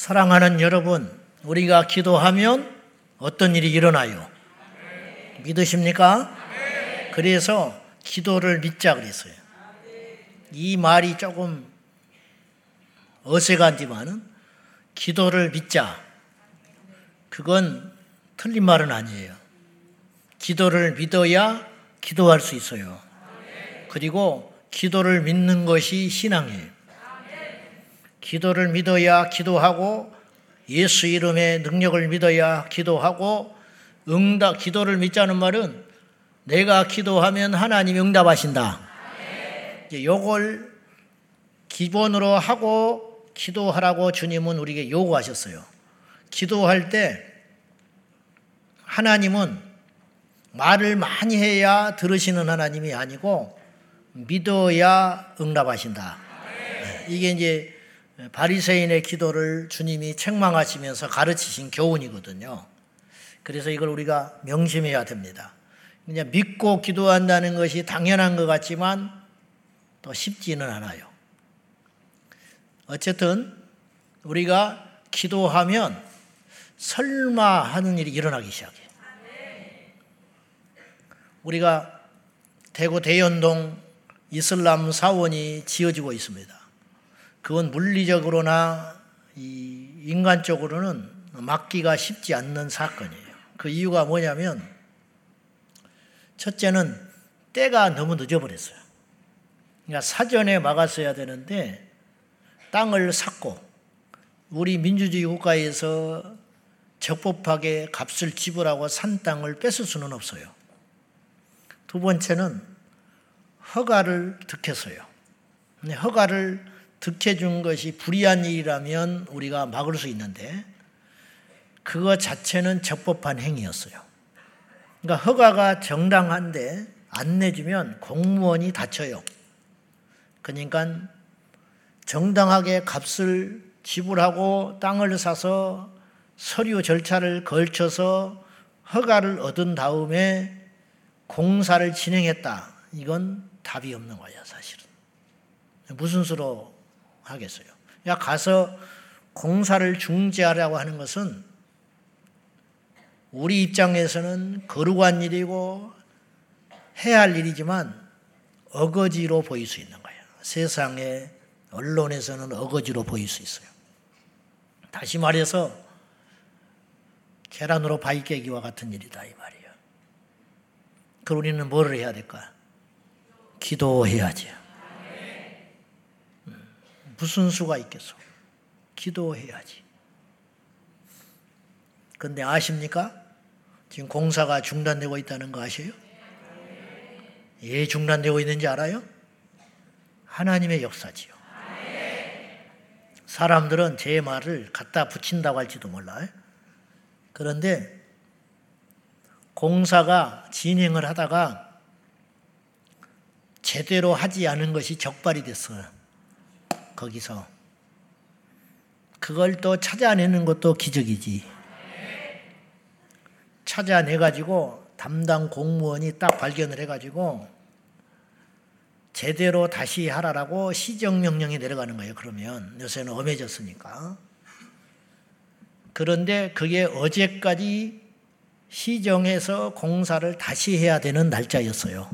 사랑하는 여러분, 우리가 기도하면 어떤 일이 일어나요? 믿으십니까? 그래서 기도를 믿자 그랬어요. 이 말이 조금 어색한지만은 기도를 믿자. 그건 틀린 말은 아니에요. 기도를 믿어야 기도할 수 있어요. 그리고 기도를 믿는 것이 신앙이에요. 기도를 믿어야 기도하고 예수 이름의 능력을 믿어야 기도하고 응답 기도를 믿자는 말은 내가 기도하면 하나님이 응답하신다. 요걸 기본으로 하고 기도하라고 주님은 우리에게 요구하셨어요. 기도할 때 하나님은 말을 많이 해야 들으시는 하나님이 아니고 믿어야 응답하신다. 이게 이제 바리새인의 기도를 주님이 책망하시면서 가르치신 교훈이거든요. 그래서 이걸 우리가 명심해야 됩니다. 그냥 믿고 기도한다는 것이 당연한 것 같지만 또 쉽지는 않아요. 어쨌든 우리가 기도하면 설마 하는 일이 일어나기 시작해요. 우리가 대구 대연동 이슬람 사원이 지어지고 있습니다. 그건 물리적으로나 인간적으로는 막기가 쉽지 않는 사건이에요. 그 이유가 뭐냐면 첫째는 때가 너무 늦어버렸어요. 그러니까 사전에 막았어야 되는데 땅을 샀고 우리 민주주의 국가에서 적법하게 값을 지불하고 산 땅을 뺏을 수는 없어요. 두 번째는 허가를 득했어요. 허가를 득해 준 것이 불의한 일이라면 우리가 막을 수 있는데 그거 자체는 적법한 행위였어요. 그러니까 허가가 정당한데 안 내주면 공무원이 다쳐요. 그러니까 정당하게 값을 지불하고 땅을 사서 서류 절차를 걸쳐서 허가를 얻은 다음에 공사를 진행했다. 이건 답이 없는 거예요, 사실은. 무슨 수로 하겠어요? 야, 가서 공사를 중지하라고 하는 것은 우리 입장에서는 거룩한 일이고 해야 할 일이지만 어거지로 보일 수 있는 거예요. 세상에 언론에서는 어거지로 보일 수 있어요. 다시 말해서 계란으로 바위 깨기와 같은 일이다 이 말이에요. 그럼 우리는 뭐를 해야 될까? 기도해야지. 음, 무슨 수가 있겠어? 기도해야지. 근데 아십니까? 지금 공사가 중단되고 있다는 거 아세요? 예, 중단되고 있는지 알아요? 하나님의 역사지요. 사람들은 제 말을 갖다 붙인다고 할지도 몰라요. 그런데 공사가 진행을 하다가 제대로 하지 않은 것이 적발이 됐어요. 거기서. 그걸 또 찾아내는 것도 기적이지. 찾아내가지고 담당 공무원이 딱 발견을 해가지고 제대로 다시 하라라고 시정명령이 내려가는 거예요. 그러면 요새는 엄해졌으니까. 그런데 그게 어제까지 시정해서 공사를 다시 해야 되는 날짜였어요.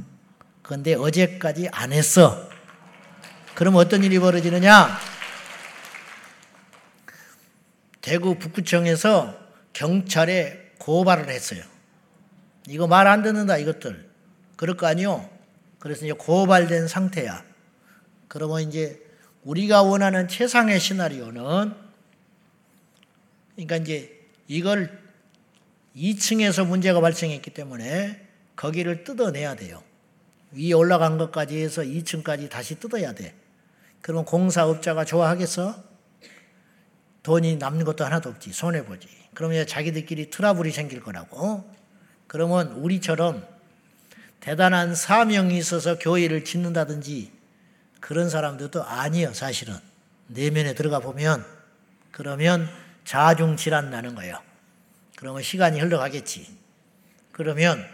그런데 어제까지 안 했어. 그럼 어떤 일이 벌어지느냐? 대구 북구청에서 경찰에 고발을 했어요. 이거 말 안 듣는다, 이것들. 그럴 거 아니요? 그래서 이제 고발된 상태야. 그러면 이제 우리가 원하는 최상의 시나리오는 그러니까 이제 이걸 2층에서 문제가 발생했기 때문에 거기를 뜯어내야 돼요. 위에 올라간 것까지 해서 2층까지 다시 뜯어야 돼. 그러면 공사업자가 좋아하겠어? 돈이 남는 것도 하나도 없지. 손해보지. 그러면 자기들끼리 트러블이 생길 거라고. 그러면 우리처럼 대단한 사명이 있어서 교회를 짓는다든지 그런 사람들도 아니에요, 사실은. 내면에 들어가 보면 그러면 자중 질환 나는 거예요. 그러면 시간이 흘러가겠지. 그러면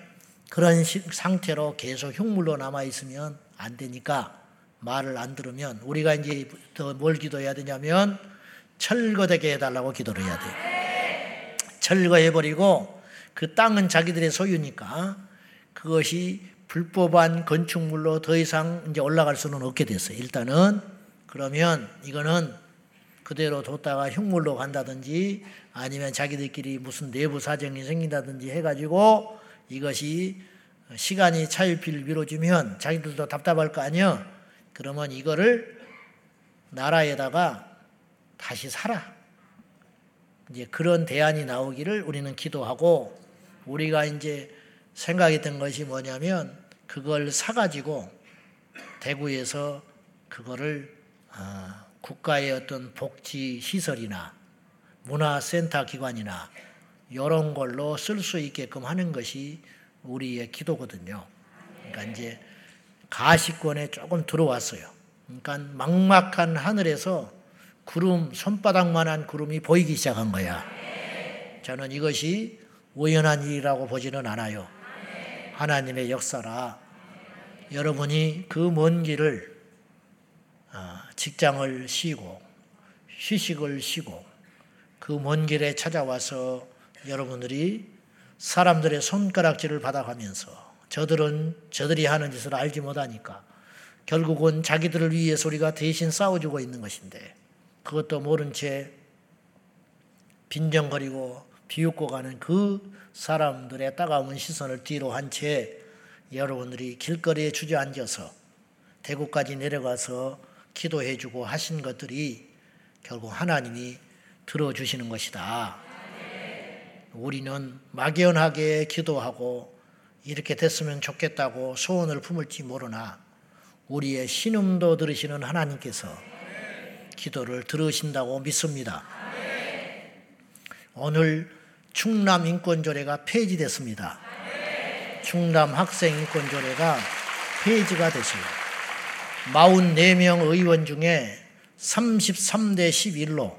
그런 상태로 계속 흉물로 남아 있으면 안 되니까 말을 안 들으면 우리가 이제 더 뭘 기도해야 되냐면 철거되게 해달라고 기도를 해야 돼요. 철거해버리고 그 땅은 자기들의 소유니까 그것이 불법한 건축물로 더 이상 이제 올라갈 수는 없게 됐어요. 일단은 그러면 이거는 그대로 뒀다가 흉물로 간다든지 아니면 자기들끼리 무슨 내부 사정이 생긴다든지 해가지고 이것이 시간이 차일피일 미뤄지면 자기들도 답답할 거 아니야. 그러면 이거를 나라에다가 다시 살아. 이제 그런 대안이 나오기를 우리는 기도하고 우리가 이제 생각했던 것이 뭐냐면 그걸 사가지고 대구에서 그거를 아, 국가의 어떤 복지 시설이나 문화센터 기관이나 이런 걸로 쓸 수 있게끔 하는 것이 우리의 기도거든요. 그러니까 이제 가시권에 조금 들어왔어요. 그러니까 막막한 하늘에서 구름 손바닥만한 구름이 보이기 시작한 거야. 저는 이것이 우연한 일이라고 보지는 않아요. 하나님의 역사라 여러분이 그 먼 길을 아, 직장을 쉬고 휴식을 쉬고 그 먼 길에 찾아와서 여러분들이 사람들의 손가락질을 받아가면서 저들은 저들이 하는 짓을 알지 못하니까 결국은 자기들을 위해서 우리가 대신 싸워주고 있는 것인데 그것도 모른 채 빈정거리고 비웃고 가는 그 사람들의 따가운 시선을 뒤로 한 채 여러분들이 길거리에 주저앉아서 대구까지 내려가서 기도해주고 하신 것들이 결국 하나님이 들어주시는 것이다. 우리는 막연하게 기도하고 이렇게 됐으면 좋겠다고 소원을 품을지 모르나 우리의 신음도 들으시는 하나님께서 기도를 들으신다고 믿습니다. 오늘 충남 인권조례가 폐지됐습니다. 충남 학생 인권조례가 폐지가 됐어요. 44명 의원 중에 33대 11로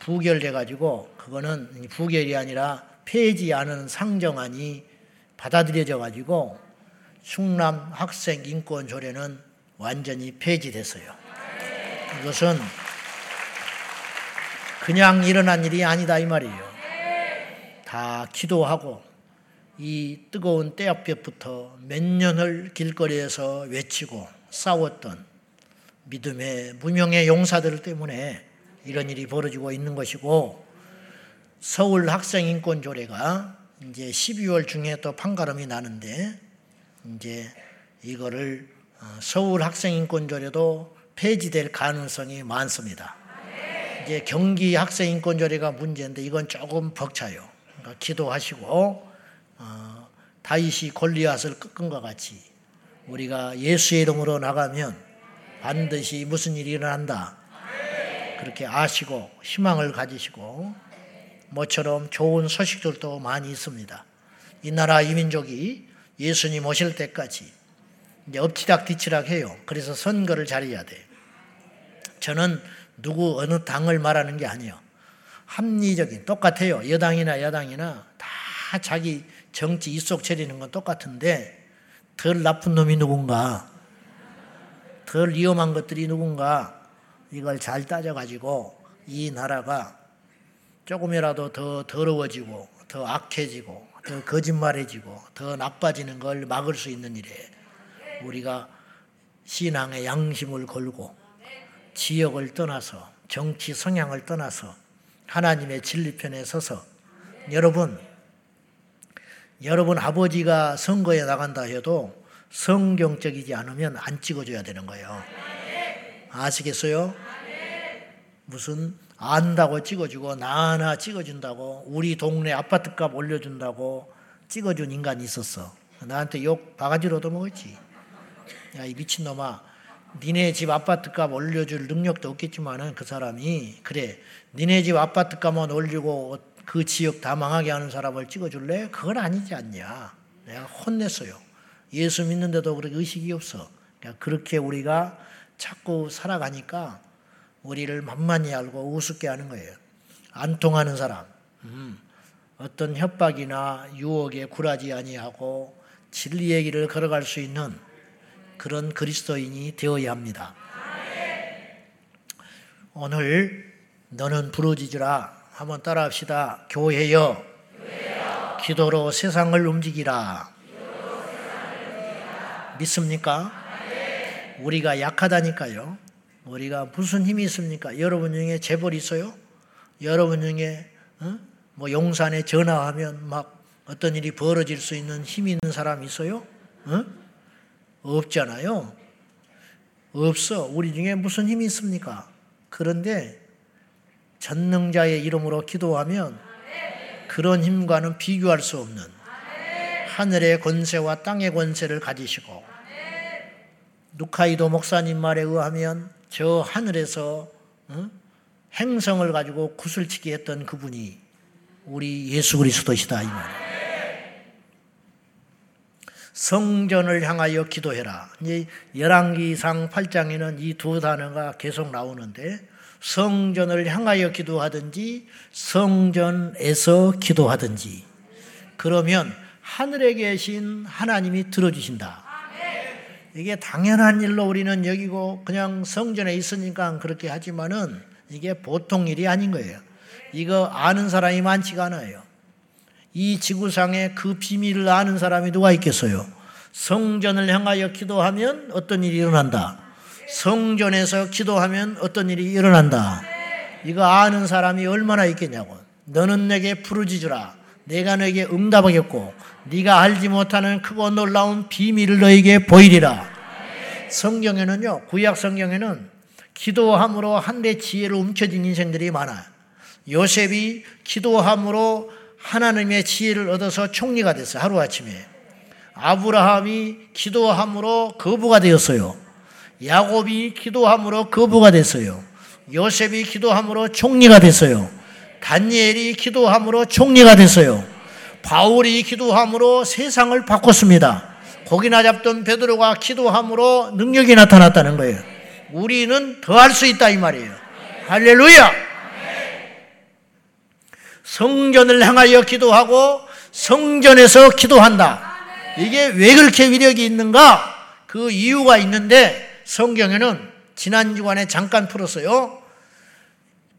부결돼 가지고 그거는 부결이 아니라 폐지하는 상정안이 받아들여져 가지고 충남 학생 인권 조례는 완전히 폐지됐어요. 이것은 그냥 일어난 일이 아니다 이 말이에요. 다 기도하고 이 뜨거운 때앞볕부터 몇 년을 길거리에서 외치고 싸웠던 믿음의 무명의 용사들 때문에 이런 일이 벌어지고 있는 것이고 서울 학생 인권 조례가 이제 12월 중에 또 판가름이 나는데 이제 이거를 어, 서울 학생 인권 조례도 폐지될 가능성이 많습니다. 이제 경기 학생 인권 조례가 문제인데 이건 조금 벅차요. 그러니까 기도하시고 어, 다윗이 골리앗을 꺾은 것 같이 우리가 예수의 이름으로 나가면 반드시 무슨 일이 일어난다. 그렇게 아시고 희망을 가지시고 모처럼 좋은 소식들도 많이 있습니다. 이 나라 이민족이 예수님 오실 때까지 이제 엎치락 뒤치락 해요. 그래서 선거를 잘해야 돼. 저는 누구 어느 당을 말하는 게 아니에요. 합리적인 똑같아요. 여당이나 야당이나 다 자기 정치 입속 차리는 건 똑같은데 덜 나쁜 놈이 누군가, 덜 위험한 것들이 누군가 이걸 잘 따져가지고 이 나라가 조금이라도 더 더러워지고 더 악해지고 더 거짓말해지고 더 나빠지는 걸 막을 수 있는 일에 우리가 신앙의 양심을 걸고 지역을 떠나서 정치 성향을 떠나서 하나님의 진리편에 서서 여러분 여러분 아버지가 선거에 나간다 해도 성경적이지 않으면 안 찍어줘야 되는 거예요. 아시겠어요? 무슨 안다고 찍어주고 나 하나 찍어준다고 우리 동네 아파트값 올려준다고 찍어준 인간이 있었어. 나한테 욕 바가지로도 먹었지. 야 이 미친놈아 니네 집 아파트값 올려줄 능력도 없겠지만은 그 사람이 그래 니네 집 아파트값만 올리고 그 지역 다 망하게 하는 사람을 찍어줄래? 그건 아니지 않냐. 내가 혼냈어요. 예수 믿는데도 그렇게 의식이 없어. 그러니까 그렇게 우리가 자꾸 살아가니까 우리를 만만히 알고 우습게 하는 거예요. 안 통하는 사람, 음, 어떤 협박이나 유혹에 굴하지 아니하고 진리의 길을 걸어갈 수 있는 그런 그리스도인이 되어야 합니다. 오늘 너는 부러지주라. 한번 따라합시다. 교회여. 기도로 세상을 움직이라. 믿습니까? 우리가 약하다니까요. 우리가 무슨 힘이 있습니까? 여러분 중에 재벌 있어요? 여러분 중에 어? 뭐 용산에 전화하면 막 어떤 일이 벌어질 수 있는 힘 있는 사람 있어요? 어? 없잖아요. 없어. 우리 중에 무슨 힘이 있습니까? 그런데 전능자의 이름으로 기도하면 그런 힘과는 비교할 수 없는 하늘의 권세와 땅의 권세를 가지시고 누카이도 목사님 말에 의하면 저 하늘에서 어? 행성을 가지고 구슬치기 했던 그분이 우리 예수 그리스도시다 이 말이에요. 성전을 향하여 기도해라. 이제 열왕기상 8장에는 이 두 단어가 계속 나오는데 성전을 향하여 기도하든지 성전에서 기도하든지 그러면 하늘에 계신 하나님이 들어주신다. 이게 당연한 일로 우리는 여기고 그냥 성전에 있으니까 그렇게 하지만은 이게 보통 일이 아닌 거예요. 이거 아는 사람이 많지가 않아요. 이 지구상에 그 비밀을 아는 사람이 누가 있겠어요? 성전을 향하여 기도하면 어떤 일이 일어난다. 성전에서 기도하면 어떤 일이 일어난다. 이거 아는 사람이 얼마나 있겠냐고. 너는 내게 부르짖으라. 내가 너에게 응답하겠고 네가 알지 못하는 크고 놀라운 비밀을 너에게 보이리라. 성경에는요. 구약 성경에는 기도함으로 한대 지혜를 움켜쥔 인생들이 많아요. 요셉이 기도함으로 하나님의 지혜를 얻어서 총리가 됐어요. 하루아침에. 아브라함이 기도함으로 거부가 되었어요. 야곱이 기도함으로 거부가 됐어요. 요셉이 기도함으로 총리가 됐어요. 다니엘이 기도함으로 총리가 됐어요. 바울이 기도함으로 세상을 바꿨습니다. 고기나 잡던 베드로가 기도함으로 능력이 나타났다는 거예요. 우리는 더 할 수 있다 이 말이에요. 할렐루야! 성전을 향하여 기도하고 성전에서 기도한다. 이게 왜 그렇게 위력이 있는가? 그 이유가 있는데 성경에는 지난 주간에 잠깐 풀었어요.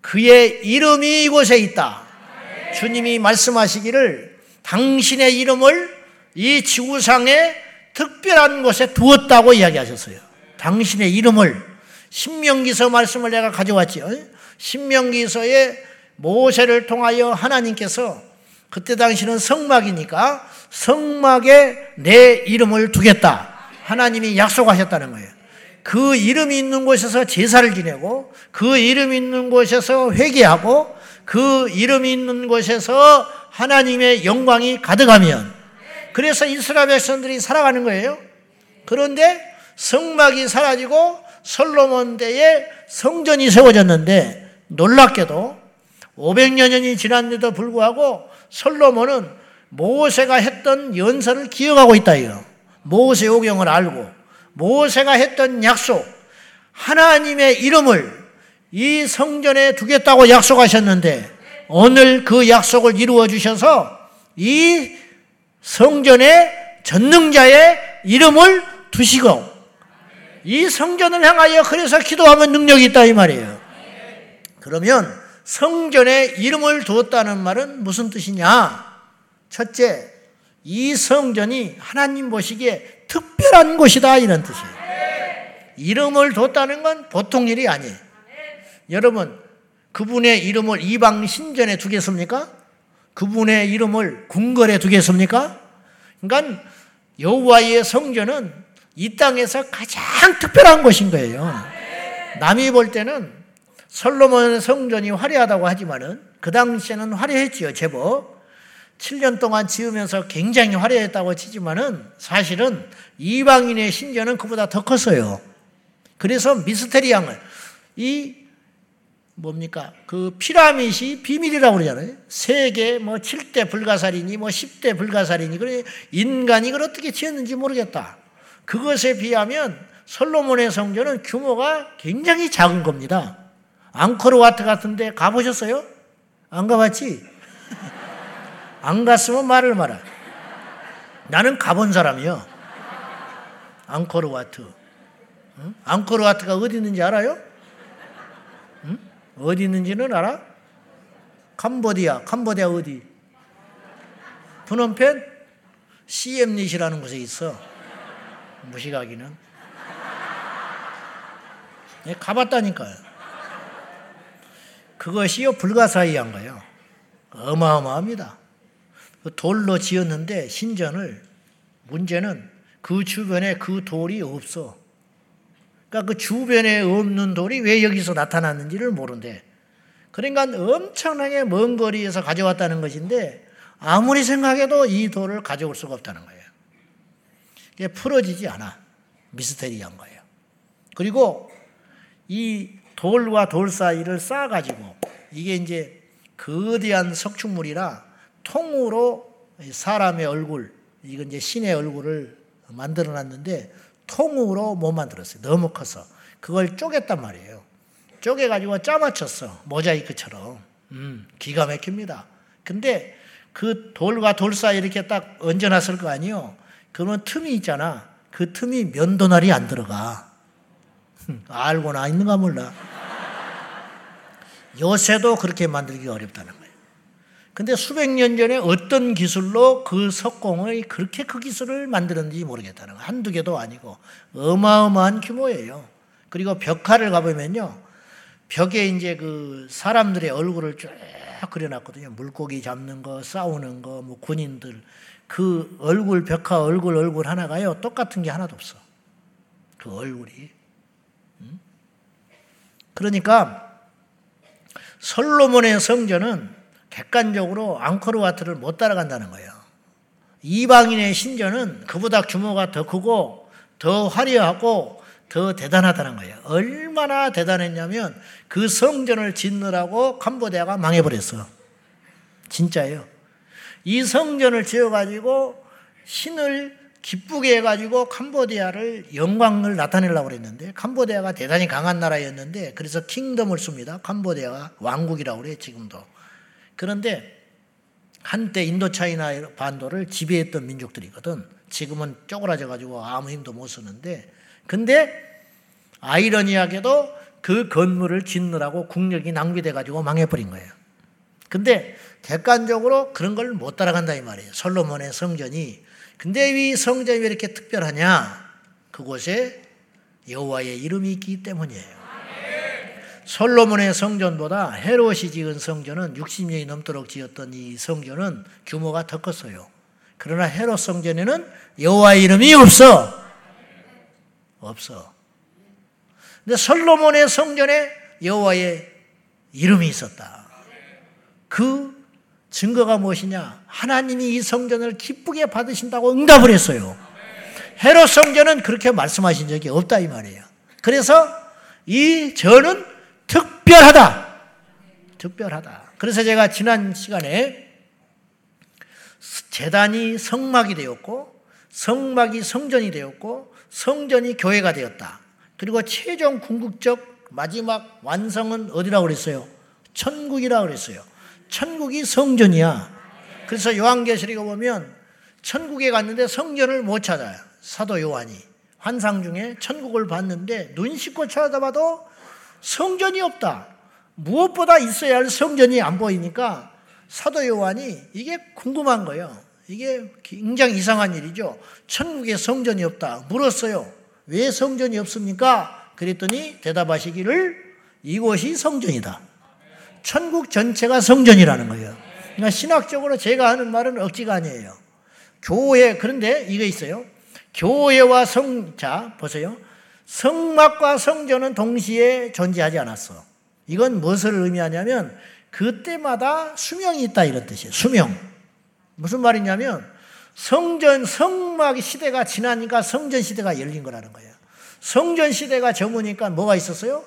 그의 이름이 이곳에 있다. 주님이 말씀하시기를 당신의 이름을 이 지구상에 특별한 곳에 두었다고 이야기하셨어요. 당신의 이름을 신명기서 말씀을 내가 가져왔지요. 신명기서에 모세를 통하여 하나님께서 그때 당시는 성막이니까 성막에 내 이름을 두겠다. 하나님이 약속하셨다는 거예요. 그 이름이 있는 곳에서 제사를 지내고 그 이름이 있는 곳에서 회개하고 그 이름이 있는 곳에서 하나님의 영광이 가득하면 그래서 이스라엘 백성들이 살아가는 거예요. 그런데 성막이 사라지고 솔로몬 때에 성전이 세워졌는데 놀랍게도 500여 년이 지났는데도 불구하고 솔로몬은 모세가 했던 연설을 기억하고 있다요. 모세 오경을 알고 모세가 했던 약속 하나님의 이름을 이 성전에 두겠다고 약속하셨는데 오늘 그 약속을 이루어 주셔서 이 성전에 전능자의 이름을 두시고 이 성전을 향하여 그래서 기도하면 능력이 있다 이 말이에요. 그러면 성전에 이름을 두었다는 말은 무슨 뜻이냐? 첫째, 이 성전이 하나님 보시기에 특별한 곳이다 이런 뜻이에요. 이름을 뒀다는 건 보통 일이 아니에요. 여러분, 그분의 이름을 이방 신전에 두겠습니까? 그분의 이름을 궁궐에 두겠습니까? 그러니까 여호와의 성전은 이 땅에서 가장 특별한 곳인 거예요. 남이 볼 때는 솔로몬 성전이 화려하다고 하지만은 그 당시에는 화려했지요, 제법. 7년 동안 지으면서 굉장히 화려했다고 치지만은 사실은 이방인의 신전은 그보다 더 컸어요. 그래서 미스테리앙을 이 뭡니까? 그 피라밋이 비밀이라고 그러잖아요. 세계 뭐 7대 불가사리니 뭐 10대 불가사리니 그래 인간이 그걸 어떻게 지었는지 모르겠다. 그것에 비하면 솔로몬의 성전은 규모가 굉장히 작은 겁니다. 앙코르와트 같은데 가보셨어요? 안 가봤지? 안 갔으면 말을 마라. 나는 가본 사람이요. 앙코르와트. 응? 앙코르와트가 어디 있는지 알아요? 응? 어디 있는지는 알아? 캄보디아. 캄보디아 어디? 프놈펜? 시엠릿이라는 곳에 있어. 무시가기는. 네, 가봤다니까요. 그것이요, 불가사의한 거예요. 어마어마합니다. 그 돌로 지었는데 신전을 문제는 그 주변에 그 돌이 없어. 그러니까 그 주변에 없는 돌이 왜 여기서 나타났는지를 모른대. 그러니까 엄청나게 먼 거리에서 가져왔다는 것인데 아무리 생각해도 이 돌을 가져올 수가 없다는 거예요. 이게 풀어지지 않아. 미스테리한 거예요. 그리고 이 돌과 돌 사이를 쌓아가지고 이게 이제 거대한 석축물이라 통으로 사람의 얼굴, 이건 이제 신의 얼굴을 만들어 놨는데 통으로 못 만들었어요. 너무 커서. 그걸 쪼갰단 말이에요. 쪼개가지고 짜맞췄어. 모자이크처럼. 음, 기가 막힙니다. 근데 그 돌과 돌 사이 이렇게 딱 얹어놨을 거 아니에요? 그러면 틈이 있잖아. 그 틈이 면도날이 안 들어가. 알고나 있는가 몰라. 요새도 그렇게 만들기 어렵다는 거예요. 근데 수백 년 전에 어떤 기술로 그 석공의 그렇게 그 기술을 만들었는지 모르겠다는 거예요. 한두 개도 아니고 어마어마한 규모예요. 그리고 벽화를 가보면요. 벽에 이제 그 사람들의 얼굴을 쭉 그려놨거든요. 물고기 잡는 거, 싸우는 거, 뭐 군인들. 그 얼굴, 벽화 얼굴, 얼굴 하나가요. 똑같은 게 하나도 없어. 그 얼굴이. 그러니까 솔로몬의 성전은 객관적으로 앙코르와트를 못 따라간다는 거예요. 이방인의 신전은 그보다 규모가 더 크고 더 화려하고 더 대단하다는 거예요. 얼마나 대단했냐면 그 성전을 짓느라고 캄보디아가 망해버렸어. 진짜예요. 이 성전을 지어가지고 신을 기쁘게 해가지고 캄보디아를 영광을 나타내려고 그랬는데 캄보디아가 대단히 강한 나라였는데 그래서 킹덤을 씁니다. 캄보디아가 왕국이라고 그래 지금도. 그런데 한때 인도차이나 반도를 지배했던 민족들이거든. 지금은 쪼그라져 가지고 아무 힘도 못 쓰는데 근데 아이러니하게도 그 건물을 짓느라고 국력이 낭비돼 가지고 망해버린 거예요. 근데 객관적으로 그런 걸 못 따라간다 이 말이에요. 솔로몬의 성전이. 근데 이 성전이 왜 이렇게 특별하냐? 그곳에 여호와의 이름이 있기 때문이에요. 솔로몬의 성전보다 헤롯이 지은 성전은 60년이 넘도록 지었던 이 성전은 규모가 더 컸어요. 그러나 헤롯 성전에는 여호와의 이름이 없어. 없어. 근데 솔로몬의 성전에 여호와의 이름이 있었다. 그 증거가 무엇이냐? 하나님이 이 성전을 기쁘게 받으신다고 응답을 했어요. 헤롯 성전은 그렇게 말씀하신 적이 없다 이 말이에요. 그래서 이 전은 특별하다. 특별하다. 그래서 제가 지난 시간에 재단이 성막이 되었고 성막이 성전이 되었고 성전이 교회가 되었다. 그리고 최종 궁극적 마지막 완성은 어디라고 그랬어요? 천국이라고 그랬어요. 천국이 성전이야. 그래서 요한계시록에 보면 천국에 갔는데 성전을 못 찾아요. 사도 요한이. 환상 중에 천국을 봤는데 눈 씻고 찾아봐도 성전이 없다. 무엇보다 있어야 할 성전이 안 보이니까 사도 요한이 이게 궁금한 거예요. 이게 굉장히 이상한 일이죠. 천국에 성전이 없다. 물었어요. 왜 성전이 없습니까? 그랬더니 대답하시기를 이곳이 성전이다. 천국 전체가 성전이라는 거예요. 그러니까 신학적으로 제가 하는 말은 억지가 아니에요. 교회, 그런데 이거 있어요. 교회와 성, 자, 보세요. 성막과 성전은 동시에 존재하지 않았어. 이건 무엇을 의미하냐면 그때마다 수명이 있다 이런 뜻이에요. 수명. 무슨 말이냐면 성전 성막 시대가 지나니까 성전 시대가 열린 거라는 거예요. 성전 시대가 저무니까 뭐가 있었어요?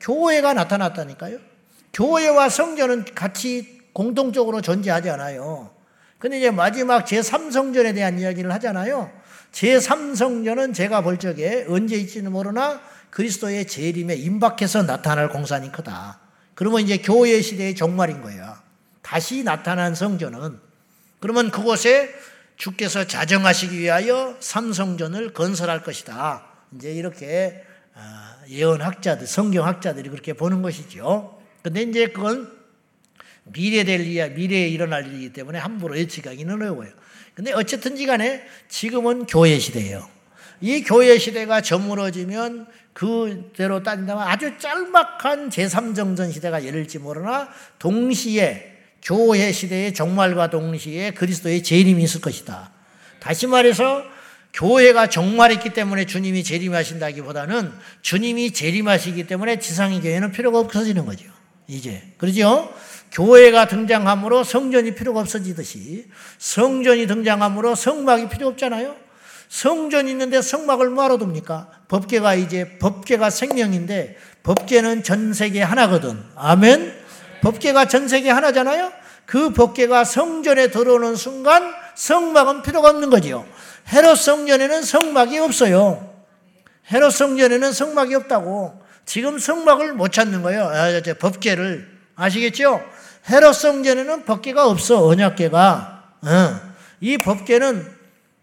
교회가 나타났다니까요. 교회와 성전은 같이 공동적으로 존재하지 않아요. 근데 이제 마지막 제3성전에 대한 이야기를 하잖아요. 제3성전은 제가 볼 적에 언제 있지는 모르나 그리스도의 재림에 임박해서 나타날 공산이 크다. 그러면 이제 교회 시대의 종말인 거예요. 다시 나타난 성전은 그러면 그곳에 주께서 자정하시기 위하여 삼성전을 건설할 것이다. 이제 이렇게 아, 예언학자들, 성경학자들이 그렇게 보는 것이죠. 근데 이제 그건 미래 될 일이야, 미래에 일어날 일이기 때문에 함부로 예측하기는 어려워요. 근데 어쨌든지 간에 지금은 교회 시대예요. 이 교회 시대가 저물어지면 그대로 따진다면 아주 짤막한 제3정전 시대가 열릴지 모르나 동시에 교회 시대의 종말과 동시에 그리스도의 재림이 있을 것이다. 다시 말해서 교회가 종말했기 때문에 주님이 재림하신다기보다는 주님이 재림하시기 때문에 지상의 교회는 필요가 없어지는 거죠. 이제 그러죠? 교회가 등장함으로 성전이 필요가 없어지듯이 성전이 등장함으로 성막이 필요 없잖아요. 성전 있는데 성막을 뭐하러 둡니까? 법계가 이제 법계가 생명인데 법계는 전 세계 하나거든. 아멘. 법계가 전 세계 하나잖아요. 그 법계가 성전에 들어오는 순간 성막은 필요가 없는 거지요. 헤롯 성전에는 성막이 없어요. 헤롯 성전에는 성막이 없다고. 지금 성막을 못 찾는 거예요. 아, 법계를 아시겠죠? 헤롯 성전에는 법계가 없어. 언약계가. 어. 이 법계는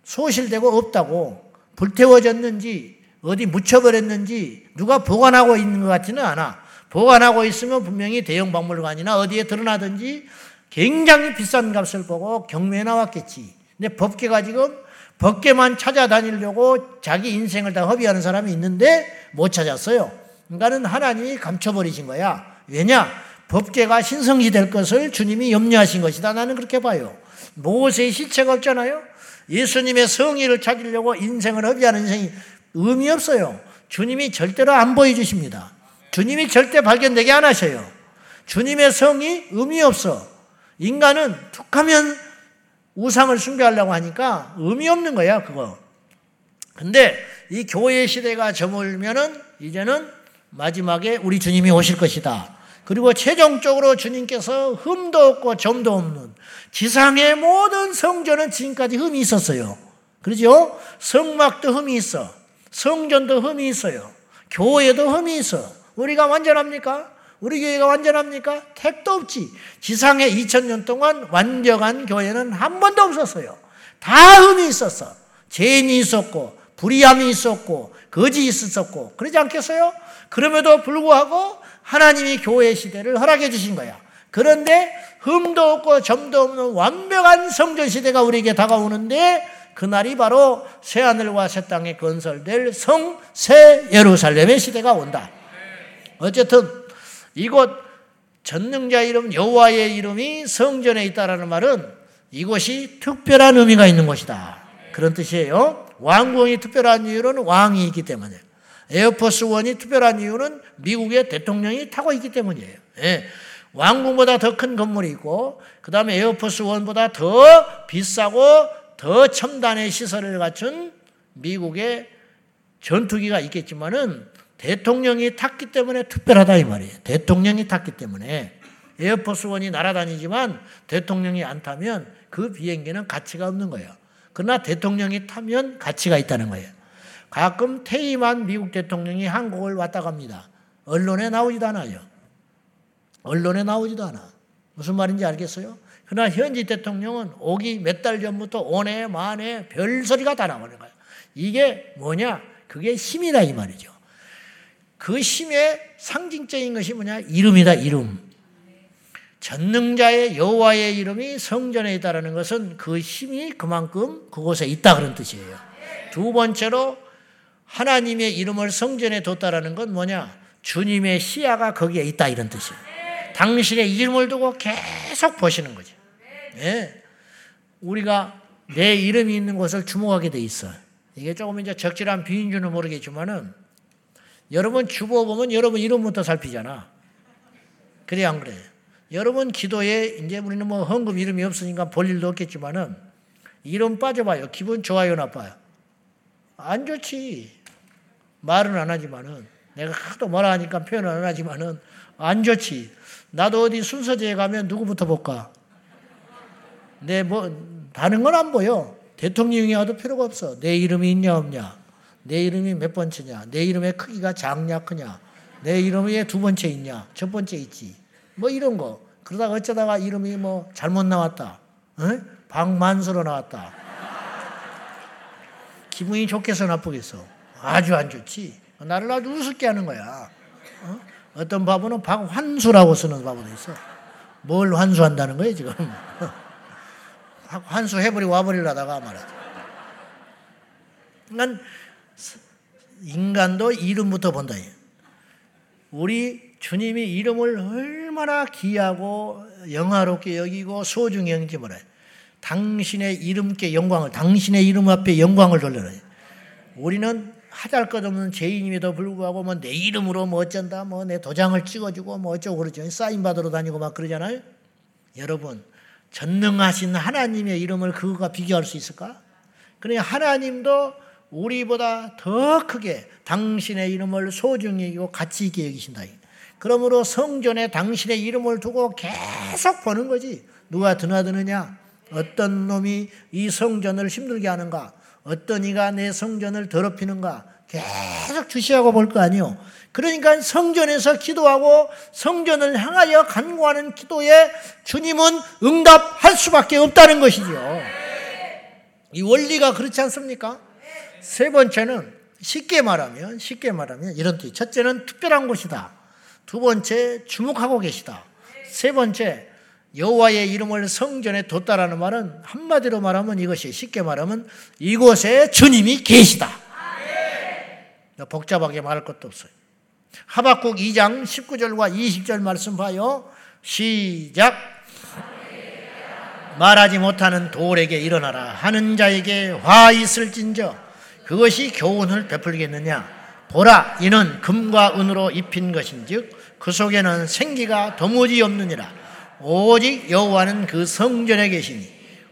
소실되고 없다고 불태워졌는지 어디 묻혀버렸는지 누가 보관하고 있는 것 같지는 않아. 보관하고 있으면 분명히 대형 박물관이나 어디에 드러나든지 굉장히 비싼 값을 보고 경매에 나왔겠지. 근데 법계가 지금 법계만 찾아다니려고 자기 인생을 다 허비하는 사람이 있는데 못 찾았어요. 그러니까는 하나님이 감춰버리신 거야. 왜냐? 법계가 신성시 될 것을 주님이 염려하신 것이다. 나는 그렇게 봐요. 모세의 시체가 없잖아요. 예수님의 성의를 찾으려고 인생을 허비하는 인생이 의미 없어요. 주님이 절대로 안 보여주십니다. 주님이 절대 발견되게 안 하셔요. 주님의 성이 의미 없어. 인간은 툭하면 우상을 숭배하려고 하니까 의미 없는 거야, 그거. 근데 이 교회 시대가 저물면은 이제는 마지막에 우리 주님이 오실 것이다. 그리고 최종적으로 주님께서 흠도 없고 점도 없는 지상의 모든 성전은 지금까지 흠이 있었어요. 그러죠? 성막도 흠이 있어. 성전도 흠이 있어요. 교회도 흠이 있어. 우리가 완전합니까? 우리 교회가 완전합니까? 택도 없지. 지상에 2000년 동안 완전한 교회는 한 번도 없었어요. 다 흠이 있었어. 죄인이 있었고, 불의함이 있었고, 거짓이 있었고, 그러지 않겠어요? 그럼에도 불구하고 하나님이 교회 시대를 허락해 주신 거야. 그런데 흠도 없고 점도 없는 완벽한 성전 시대가 우리에게 다가오는데 그날이 바로 새 하늘과 새 땅에 건설될 성 새 예루살렘의 시대가 온다. 어쨌든 이곳 전능자 이름 여호와의 이름이 성전에 있다라는 말은 이곳이 특별한 의미가 있는 곳이다. 그런 뜻이에요. 왕궁이 특별한 이유는 왕이 있기 때문에. 에어포스 원이 특별한 이유는 미국의 대통령이 타고 있기 때문이에요. 예. 왕궁보다 더 큰 건물이 있고 그 다음에 에어포스 원보다 더 비싸고 더 첨단의 시설을 갖춘 미국의 전투기가 있겠지만은 대통령이 탔기 때문에 특별하다 이 말이에요. 대통령이 탔기 때문에 에어포스 원이 날아다니지만 대통령이 안 타면 그 비행기는 가치가 없는 거예요. 그러나 대통령이 타면 가치가 있다는 거예요. 가끔 퇴임한 미국 대통령이 한국을 왔다 갑니다. 언론에 나오지도 않아요. 언론에 나오지도 않아. 무슨 말인지 알겠어요? 그러나 현지 대통령은 오기 몇 달 전부터 오네 만에 별소리가 다 나오는 거예요. 이게 뭐냐? 그게 힘이다 이 말이죠. 그 힘의 상징적인 것이 뭐냐? 이름이다 이름. 전능자의 여호와의 이름이 성전에 있다라는 것은 그 힘이 그만큼 그곳에 있다 그런 뜻이에요. 두 번째로 하나님의 이름을 성전에 뒀다라는 건 뭐냐? 주님의 시야가 거기에 있다 이런 뜻이에요. 당신의 이름을 두고 계속 보시는 거죠. 예. 우리가 내 이름이 있는 곳을 주목하게 돼 있어. 이게 조금 이제 적절한 비인 줄은 모르겠지만은 여러분 주보 보면 여러분 이름부터 살피잖아. 그래 안 그래? 여러분 기도에 이제 우리는 뭐 헌금 이름이 없으니까 볼 일도 없겠지만은 이름 빠져봐요. 기분 좋아요 나빠요? 안 좋지. 말은 안 하지만은 내가 하도 뭐라 하니까 표현을 안 하지만은 안 좋지. 나도 어디 순서제에 가면 누구부터 볼까? 내 뭐 다른 건 안 보여. 대통령이 와도 필요가 없어. 내 이름이 있냐 없냐. 내 이름이 몇 번째냐. 내 이름의 크기가 작냐 크냐. 내 이름이 두 번째 있냐. 첫 번째 있지. 뭐 이런 거. 그러다가 어쩌다가 이름이 뭐 잘못 나왔다. 어? 박만수로 나왔다. 기분이 좋겠어 나쁘겠어. 아주 안 좋지. 나를 아주 우습게 하는 거야. 어? 어떤 바보는 박환수라고 쓰는 바보도 있어. 뭘 환수한다는 거예요, 지금? 환수 해버리고 와버리려다가 말하지. 난 인간도 이름부터 본다. 우리 주님이 이름을 얼마나 귀하고 영화롭게 여기고 소중히 여기지 몰라요. 당신의 이름께 영광을, 당신의 이름 앞에 영광을 돌려라. 우리는 하잘 것 없는 죄인임에도 불구하고 뭐 내 이름으로 뭐 어쩐다, 뭐 내 도장을 찍어주고 뭐 어쩌고 그러죠. 사인 받으러 다니고 막 그러잖아요. 여러분, 전능하신 하나님의 이름을 그거가 비교할 수 있을까? 그러니 하나님도 우리보다 더 크게 당신의 이름을 소중히 여기고 가치 있게 여기신다. 그러므로 성전에 당신의 이름을 두고 계속 보는 거지. 누가 드나드느냐? 어떤 놈이 이 성전을 힘들게 하는가? 어떤 이가 내 성전을 더럽히는가? 계속 주시하고 볼 거 아니요. 그러니까 성전에서 기도하고 성전을 향하여 간구하는 기도에 주님은 응답할 수밖에 없다는 것이죠. 이 원리가 그렇지 않습니까? 세 번째는 쉽게 말하면 쉽게 말하면 이런 뜻. 첫째는 특별한 곳이다. 두 번째 주목하고 계시다. 세 번째 여호와의 이름을 성전에 뒀다라는 말은 한마디로 말하면 이것이 쉽게 말하면 이곳에 주님이 계시다. 복잡하게 말할 것도 없어요. 하박국 2장 19절과 20절 말씀 봐요. 시작. 말하지 못하는 돌에게 일어나라 하는 자에게 화 있을진저 그것이 교훈을 베풀겠느냐 보라 이는 금과 은으로 입힌 것인즉 그 속에는 생기가 도무지 없느니라 오직 여호와는 그 성전에 계시니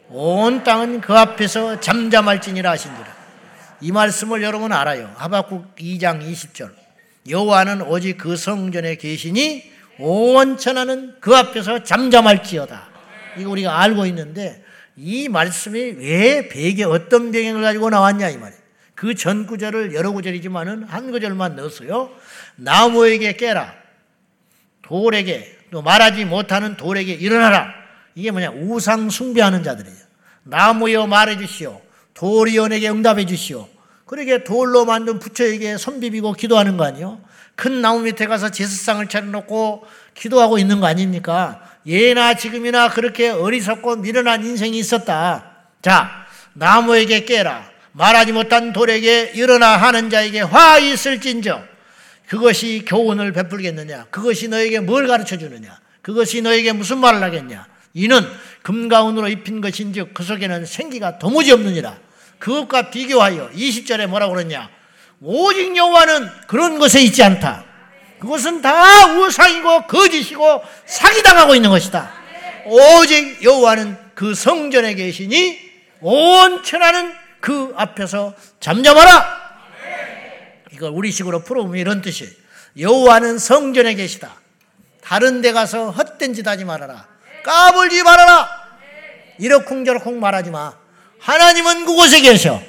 온 땅은 그 앞에서 잠잠할지니라 하신지라. 이 말씀을 여러분 알아요. 하박국 2장 20절. 여호와는 오직 그 성전에 계시니 온 천하는 그 앞에서 잠잠할지어다. 이거 우리가 알고 있는데 이 말씀이 왜 배경 어떤 배경을 가지고 나왔냐 이 말이에요. 그 전 구절을 여러 구절이지만은 한 구절만 넣었어요. 나무에게 깨라. 돌에게 또 말하지 못하는 돌에게 일어나라. 이게 뭐냐? 우상 숭배하는 자들이에요. 나무여 말해 주시오. 돌이여 내게 응답해 주시오. 그러게 돌로 만든 부처에게 손 비비고 기도하는 거 아니요? 큰 나무 밑에 가서 제사상을 차려놓고 기도하고 있는 거 아닙니까? 예나 지금이나 그렇게 어리석고 미련한 인생이 있었다. 자, 나무에게 깨라. 말하지 못한 돌에게 일어나 하는 자에게 화 있을진저. 그것이 교훈을 베풀겠느냐? 그것이 너에게 뭘 가르쳐 주느냐? 그것이 너에게 무슨 말을 하겠냐? 이는 금가 은으로 입힌 것인즉 그 속에는 생기가 도무지 없느니라. 그것과 비교하여 20절에 뭐라고 그러냐? 오직 여호와는 그런 것에 있지 않다. 그것은 다 우상이고 거짓이고 사기당하고 있는 것이다. 오직 여호와는 그 성전에 계시니 온 천하는 그 앞에서 잠잠하라. 이걸 우리식으로 풀어보면 이런 뜻이에요. 여호와는 성전에 계시다. 다른 데 가서 헛된 짓 하지 말아라. 까불지 말아라. 이러쿵저러쿵 말하지 마. 하나님은 그곳에 계셔.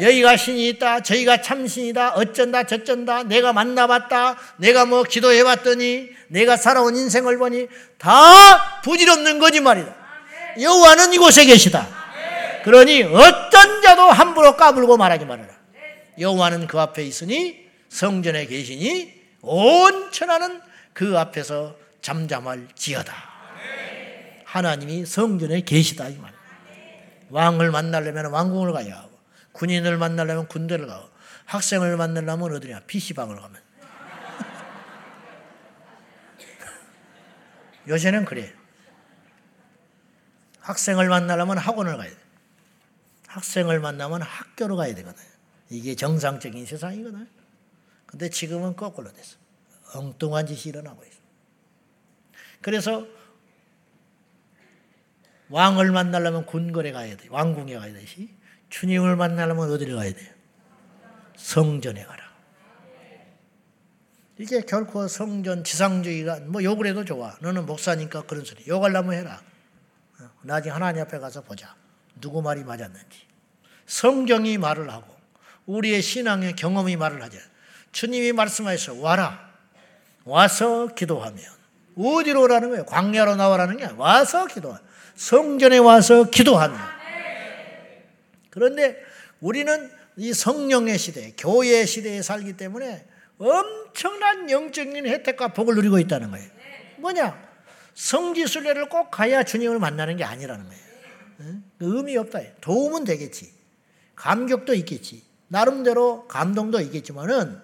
여기가 신이 있다. 저희가 참신이다. 어쩐다 저쩐다. 내가 만나봤다. 내가 뭐 기도해봤더니 내가 살아온 인생을 보니 다 부질없는 거짓말이다. 여호와는 이곳에 계시다. 그러니 어떤 자도 함부로 까불고 말하지 말아라. 여호와는 그 앞에 있으니 성전에 계시니 온 천하는 그 앞에서 잠잠할지어다. 하나님이 성전에 계시다 이 말. 왕을 만나려면 왕궁을 가야 하고 군인을 만나려면 군대를 가고 학생을 만나려면 어디냐 PC방을 가면 요새는 그래. 학생을 만나려면 학원을 가야 돼. 학생을 만나면 학교로 가야 되거든. 이게 정상적인 세상이거든. 근데 지금은 거꾸로 됐어. 엉뚱한 짓이 일어나고 있어. 그래서 왕을 만나려면 군거래 가야 돼. 왕궁에 가야 되시. 주님을 만나려면 어디를 가야 돼요? 성전에 가라. 이게 결코 성전 지상주의가 뭐 욕을 해도 좋아. 너는 목사니까 그런 소리. 욕하려면 해라. 어, 나중에 하나님 앞에 가서 보자. 누구 말이 맞았는지. 성경이 말을 하고 우리의 신앙의 경험이 말을 하죠. 주님이 말씀하셔 와라. 와서 기도하면 어디로 오라는 거예요? 광야로 나와라는 게 와서 기도하. 성전에 와서 기도하면. 그런데 우리는 이 성령의 시대, 교회의 시대에 살기 때문에 엄청난 영적인 혜택과 복을 누리고 있다는 거예요. 뭐냐? 성지순례를 꼭 가야 주님을 만나는 게 아니라는 거예요. 그 의미 없다. 도움은 되겠지. 감격도 있겠지. 나름대로 감동도 있겠지만은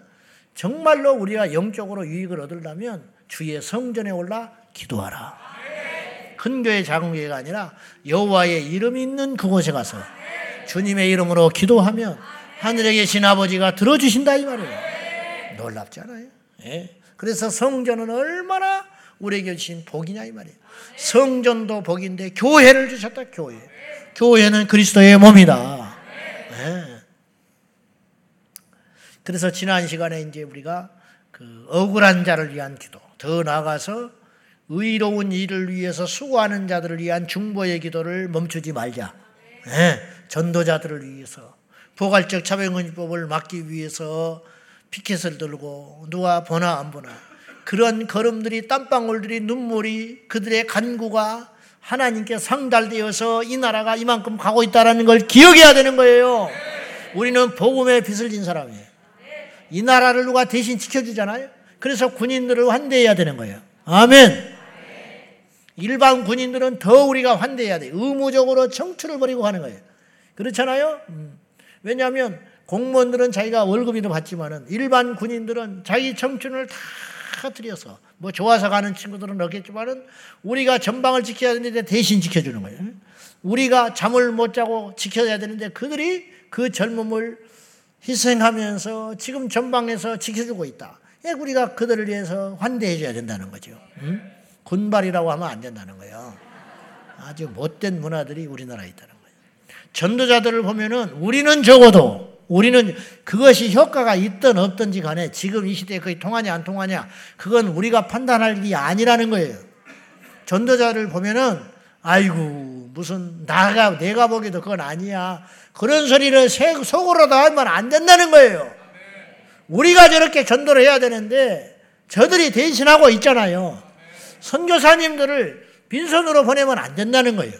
정말로 우리가 영적으로 유익을 얻으려면 주의 성전에 올라 기도하라. 큰 교회 작은 교회가 아니라 여호와의 이름이 있는 그곳에 가서 주님의 이름으로 기도하면 하늘에 계신 아버지가 들어주신다 이 말이에요. 놀랍잖아요. 예. 그래서 성전은 얼마나 우리에게 주신 복이냐 이 말이에요. 성전도 복인데 교회를 주셨다 교회. 교회는 그리스도의 몸이다. 네. 그래서 지난 시간에 이제 우리가 그 억울한 자를 위한 기도, 더 나아가서 의로운 일을 위해서 수고하는 자들을 위한 중보의 기도를 멈추지 말자. 네. 전도자들을 위해서 포괄적 차별금지법을 막기 위해서 피켓을 들고 누가 보나 안 보나 그런 걸음들이 땀방울들이 눈물이 그들의 간구가 하나님께 상달되어서 이 나라가 이만큼 가고 있다는 걸 기억해야 되는 거예요. 우리는 복음의 빚을 진 사람이에요. 이 나라를 누가 대신 지켜주잖아요. 그래서 군인들을 환대해야 되는 거예요. 아멘. 일반 군인들은 더 우리가 환대해야 돼. 의무적으로 청춘을 벌이고 하는 거예요. 그렇잖아요. 음. 왜냐하면 공무원들은 자기가 월급이도 받지만은 일반 군인들은 자기 청춘을 다 터뜨려서 뭐 좋아서 가는 친구들은 없겠지만은 우리가 전방을 지켜야 되는데 대신 지켜주는 거예요. 우리가 잠을 못 자고 지켜야 되는데 그들이 그 젊음을 희생하면서 지금 전방에서 지켜주고 있다. 예, 우리가 그들을 위해서 환대해줘야 된다는 거죠. 응? 군발이라고 하면 안 된다는 거예요. 아주 못된 문화들이 우리나라에 있다는 거예요. 전도자들을 보면은 우리는 적어도 우리는 그것이 효과가 있든 없든지 간에 지금 이 시대에 거의 통하냐 안 통하냐 그건 우리가 판단할 일이 아니라는 거예요. 전도자를 보면은 아이고 무슨 나가 내가 보기도 그건 아니야. 그런 소리를 속으로도 하면 안 된다는 거예요. 우리가 저렇게 전도를 해야 되는데 저들이 대신하고 있잖아요. 선교사님들을 빈손으로 보내면 안 된다는 거예요.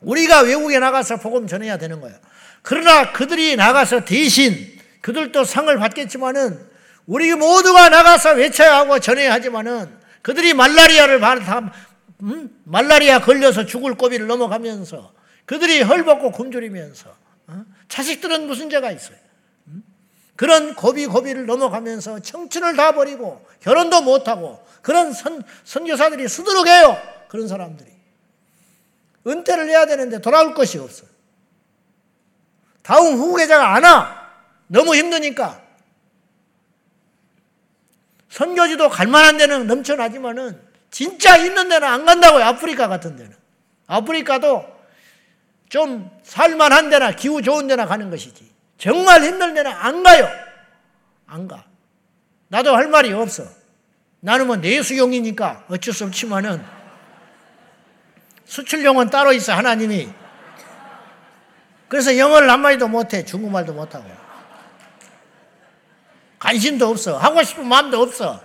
우리가 외국에 나가서 복음 전해야 되는 거예요. 그러나 그들이 나가서 대신 그들도 상을 받겠지만은 우리 모두가 나가서 외쳐야 하고 전해야 하지만은 그들이 말라리아를 다 음? 말라리아 걸려서 죽을 고비를 넘어가면서 그들이 헐벗고 굶주리면서 어? 자식들은 무슨 죄가 있어요? 음? 그런 고비 고비를 넘어가면서 청춘을 다 버리고 결혼도 못하고 그런 선, 선교사들이 수두룩해요. 그런 사람들이. 은퇴를 해야 되는데 돌아올 것이 없어요. 다음 후계자가 안 와. 너무 힘드니까. 선교지도 갈만한 데는 넘쳐나지만은 진짜 있는 데는 안 간다고요. 아프리카 같은 데는. 아프리카도 좀 살만한 데나 기후 좋은 데나 가는 것이지. 정말 힘든 데는 안 가요. 안 가. 나도 할 말이 없어. 나는 뭐 내수용이니까 어쩔 수 없지만은 수출용은 따로 있어, 하나님이. 그래서 영어를 한마디도 못해. 중국말도 못하고. 관심도 없어. 하고 싶은 마음도 없어.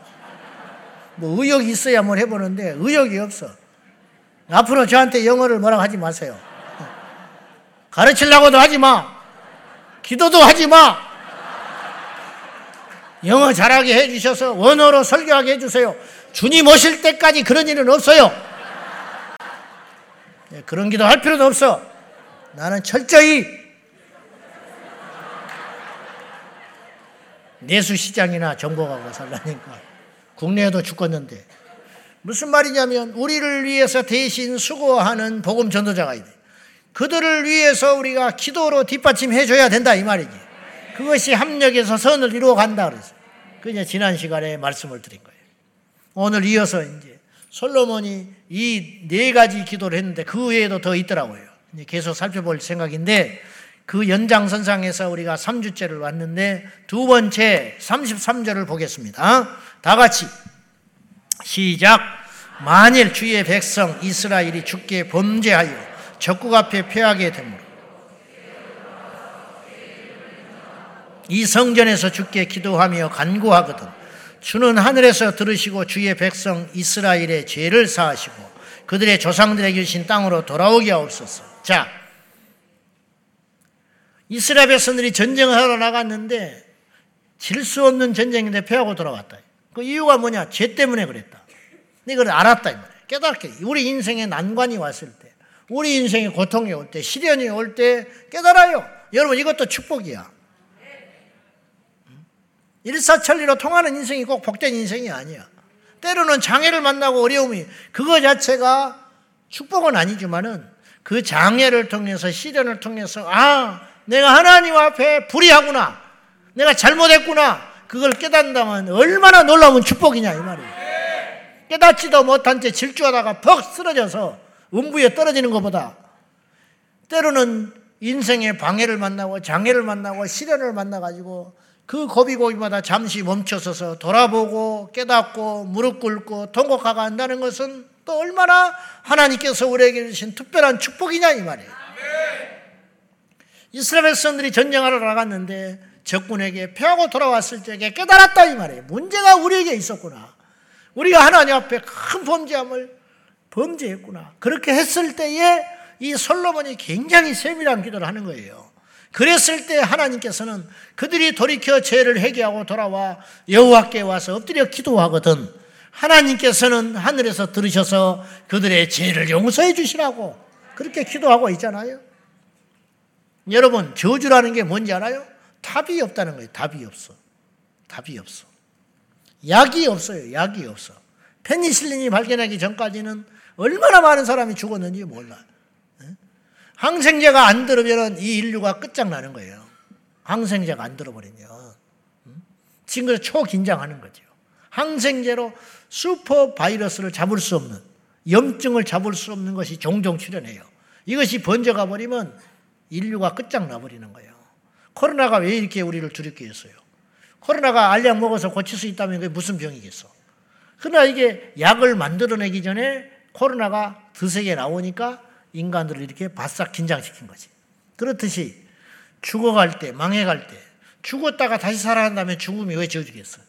뭐 의욕이 있어야 뭘 해보는데 의욕이 없어. 앞으로 저한테 영어를 뭐라고 하지 마세요. 가르치려고도 하지 마. 기도도 하지 마. 영어 잘하게 해주셔서 원어로 설교하게 해주세요. 주님 오실 때까지 그런 일은 없어요. 네, 그런 기도 할 필요도 없어. 나는 철저히 내수시장이나 정보가고 살라니까. 국내에도 죽었는데. 무슨 말이냐면, 우리를 위해서 대신 수고하는 복음 전도자가 있대. 그들을 위해서 우리가 기도로 뒷받침해 줘야 된다, 이 말이지. 그것이 합력에서 선을 이루어 간다, 그래서. 그냥 지난 시간에 말씀을 드린 거예요. 오늘 이어서 이제 솔로몬이 이 네 가지 기도를 했는데 그 외에도 더 있더라고요. 계속 살펴볼 생각인데 그 연장선상에서 우리가 3주째를 왔는데 두 번째 33절을 보겠습니다. 다 같이 시작 만일 주의 백성 이스라엘이 죽게 범죄하여 적국 앞에 패하게 되므로 이 성전에서 죽게 기도하며 간구하거든 주는 하늘에서 들으시고 주의 백성 이스라엘의 죄를 사하시고 그들의 조상들에게 주신 땅으로 돌아오게 하옵소서. 자, 이스라엘 백성들이 전쟁을 하러 나갔는데 질 수 없는 전쟁인데 패하고 돌아왔다. 그 이유가 뭐냐? 죄 때문에 그랬다. 이걸 알았다. 깨닫게. 우리 인생에 난관이 왔을 때, 우리 인생에 고통이 올 때, 시련이 올 때 깨달아요. 여러분 이것도 축복이야. 일사천리로 통하는 인생이 꼭 복된 인생이 아니야. 때로는 장애를 만나고 어려움이 그거 자체가 축복은 아니지만은 그 장애를 통해서 시련을 통해서 아 내가 하나님 앞에 불의하구나 내가 잘못했구나 그걸 깨닫는다면 얼마나 놀라운 축복이냐 이 말이에요. 깨닫지도 못한 채 질주하다가 퍽 쓰러져서 음부에 떨어지는 것보다 때로는 인생의 방해를 만나고 장애를 만나고 시련을 만나가지고 그 고비고비마다 잠시 멈춰서서 돌아보고 깨닫고 무릎 꿇고 통곡하고 한다는 것은 또 얼마나 하나님께서 우리에게 주신 특별한 축복이냐 이 말이에요. 이스라엘 백성들이 전쟁하러 나갔는데 적군에게 패하고 돌아왔을 적에 깨달았다 이 말이에요. 문제가 우리에게 있었구나. 우리가 하나님 앞에 큰 범죄함을 범죄했구나. 그렇게 했을 때에 이 솔로몬이 굉장히 세밀한 기도를 하는 거예요. 그랬을 때 하나님께서는 그들이 돌이켜 죄를 회개하고 돌아와 여호와께 와서 엎드려 기도하거든 하나님께서는 하늘에서 들으셔서 그들의 죄를 용서해 주시라고 그렇게 기도하고 있잖아요. 여러분 저주라는 게 뭔지 알아요? 답이 없다는 거예요. 답이 없어. 답이 없어. 약이 없어요. 약이 없어. 페니실린이 발견하기 전까지는 얼마나 많은 사람이 죽었는지 몰라. 항생제가 안 들으면 이 인류가 끝장나는 거예요. 항생제가 안 들어버리면. 지금 그래서 초긴장하는 거죠. 항생제로 슈퍼 바이러스를 잡을 수 없는, 염증을 잡을 수 없는 것이 종종 출현해요. 이것이 번져가 버리면 인류가 끝장나 버리는 거예요. 코로나가 왜 이렇게 우리를 두렵게 했어요? 코로나가 알약 먹어서 고칠 수 있다면 그게 무슨 병이겠어? 그러나 이게 약을 만들어내기 전에 코로나가 드세게 나오니까 인간들을 이렇게 바싹 긴장시킨 거지. 그렇듯이 죽어갈 때, 망해갈 때, 죽었다가 다시 살아난다면 죽음이 왜 지어지겠어?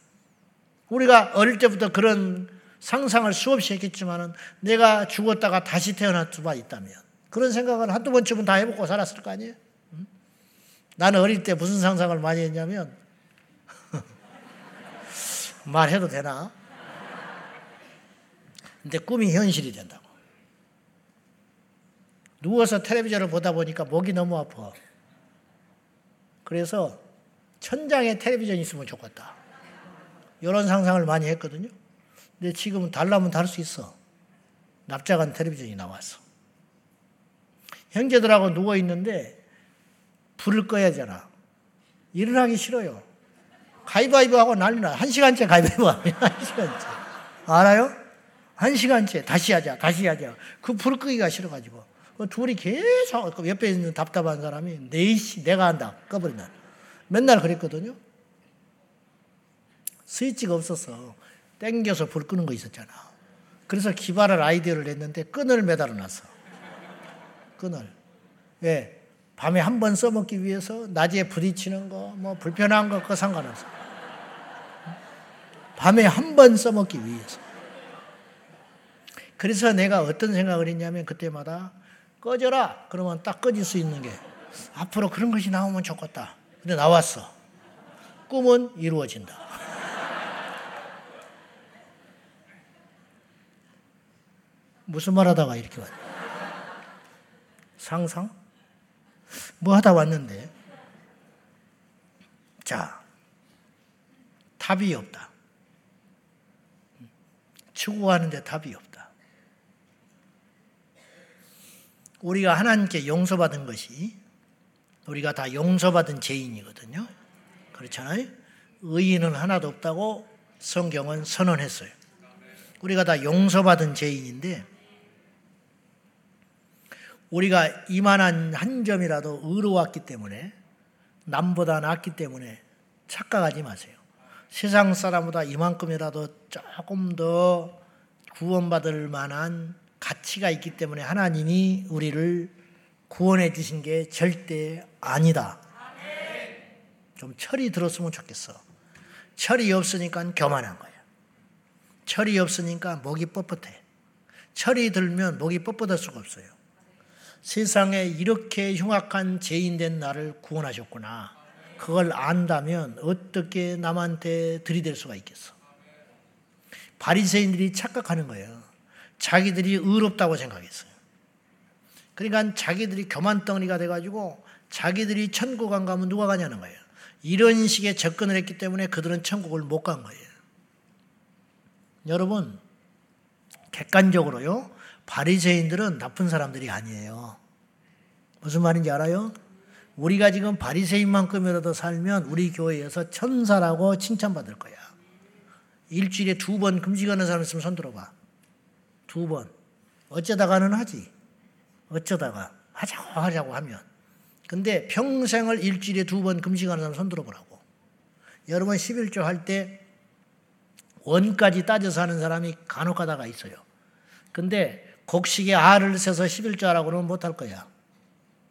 우리가 어릴 때부터 그런 상상을 수없이 했겠지만은 내가 죽었다가 다시 태어날 수가 있다면 그런 생각을 한두 번쯤은 다 해보고 살았을 거 아니에요? 나는 어릴 때 무슨 상상을 많이 했냐면 말해도 되나? 근데 꿈이 현실이 된다고. 누워서 텔레비전을 보다 보니까 목이 너무 아파. 그래서 천장에 텔레비전이 있으면 좋겠다. 이런 상상을 많이 했거든요. 근데 지금은 달라면 다를 수 있어. 납작한 텔레비전이 나왔어. 형제들하고 누워 있는데 불을 꺼야 되잖아. 일어나기 싫어요. 가위바위보 하고 난리 나. 한 시간째 가위바위보 하면 한 시간째. 알아요? 한 시간째 다시 하자, 다시 하자. 그 불 끄기가 싫어가지고. 그 둘이 계속 그 옆에 있는 답답한 사람이 네시 내가 한다 꺼버린다. 맨날 그랬거든요. 스위치가 없어서 땡겨서 불 끄는 거 있었잖아. 그래서 기발한 아이디어를 냈는데 끈을 매달아 놨어. 끈을. 왜? 밤에 한 번 써먹기 위해서 낮에 부딪히는 거, 뭐 불편한 거, 그 상관없어. 밤에 한 번 써먹기 위해서. 그래서 내가 어떤 생각을 했냐면 그때마다 꺼져라. 그러면 딱 꺼질 수 있는 게 앞으로 그런 것이 나오면 좋겠다. 근데 나왔어. 꿈은 이루어진다. 무슨 말 하다가 이렇게 왔냐? 상상? 뭐 하다 왔는데? 자, 답이 없다. 추구하는데 답이 없다. 우리가 하나님께 용서받은 것이 우리가 다 용서받은 죄인이거든요. 그렇잖아요. 의인은 하나도 없다고 성경은 선언했어요. 우리가 다 용서받은 죄인인데 우리가 이만한 한 점이라도 의로웠기 때문에 남보다 낫기 때문에 착각하지 마세요. 세상 사람보다 이만큼이라도 조금 더 구원받을 만한 가치가 있기 때문에 하나님이 우리를 구원해 주신 게 절대 아니다. 좀 철이 들었으면 좋겠어. 철이 없으니까 교만한 거야. 철이 없으니까 목이 뻣뻣해. 철이 들면 목이 뻣뻣할 수가 없어요. 세상에 이렇게 흉악한 죄인된 나를 구원하셨구나. 그걸 안다면 어떻게 남한테 들이댈 수가 있겠어? 바리새인들이 착각하는 거예요. 자기들이 의롭다고 생각했어요. 그러니까 자기들이 교만덩이가 돼가지고 자기들이 천국 안 가면 누가 가냐는 거예요. 이런 식의 접근을 했기 때문에 그들은 천국을 못 간 거예요. 여러분, 객관적으로요, 바리새인들은 나쁜 사람들이 아니에요. 무슨 말인지 알아요? 우리가 지금 바리새인만큼이라도 살면 우리 교회에서 천사라고 칭찬받을 거야. 일주일에 두 번 금식하는 사람 있으면 손 들어봐. 두 번. 어쩌다가는 하지. 어쩌다가 하자고 하자고 하면. 근데 평생을 일주일에 두 번 금식하는 사람 손 들어 보라고. 여러분 11조 할 때 원까지 따져서 하는 사람이 간혹 가다가 있어요. 근데 곡식에 알을 세서 11조 하라고 그러면 못할 거야.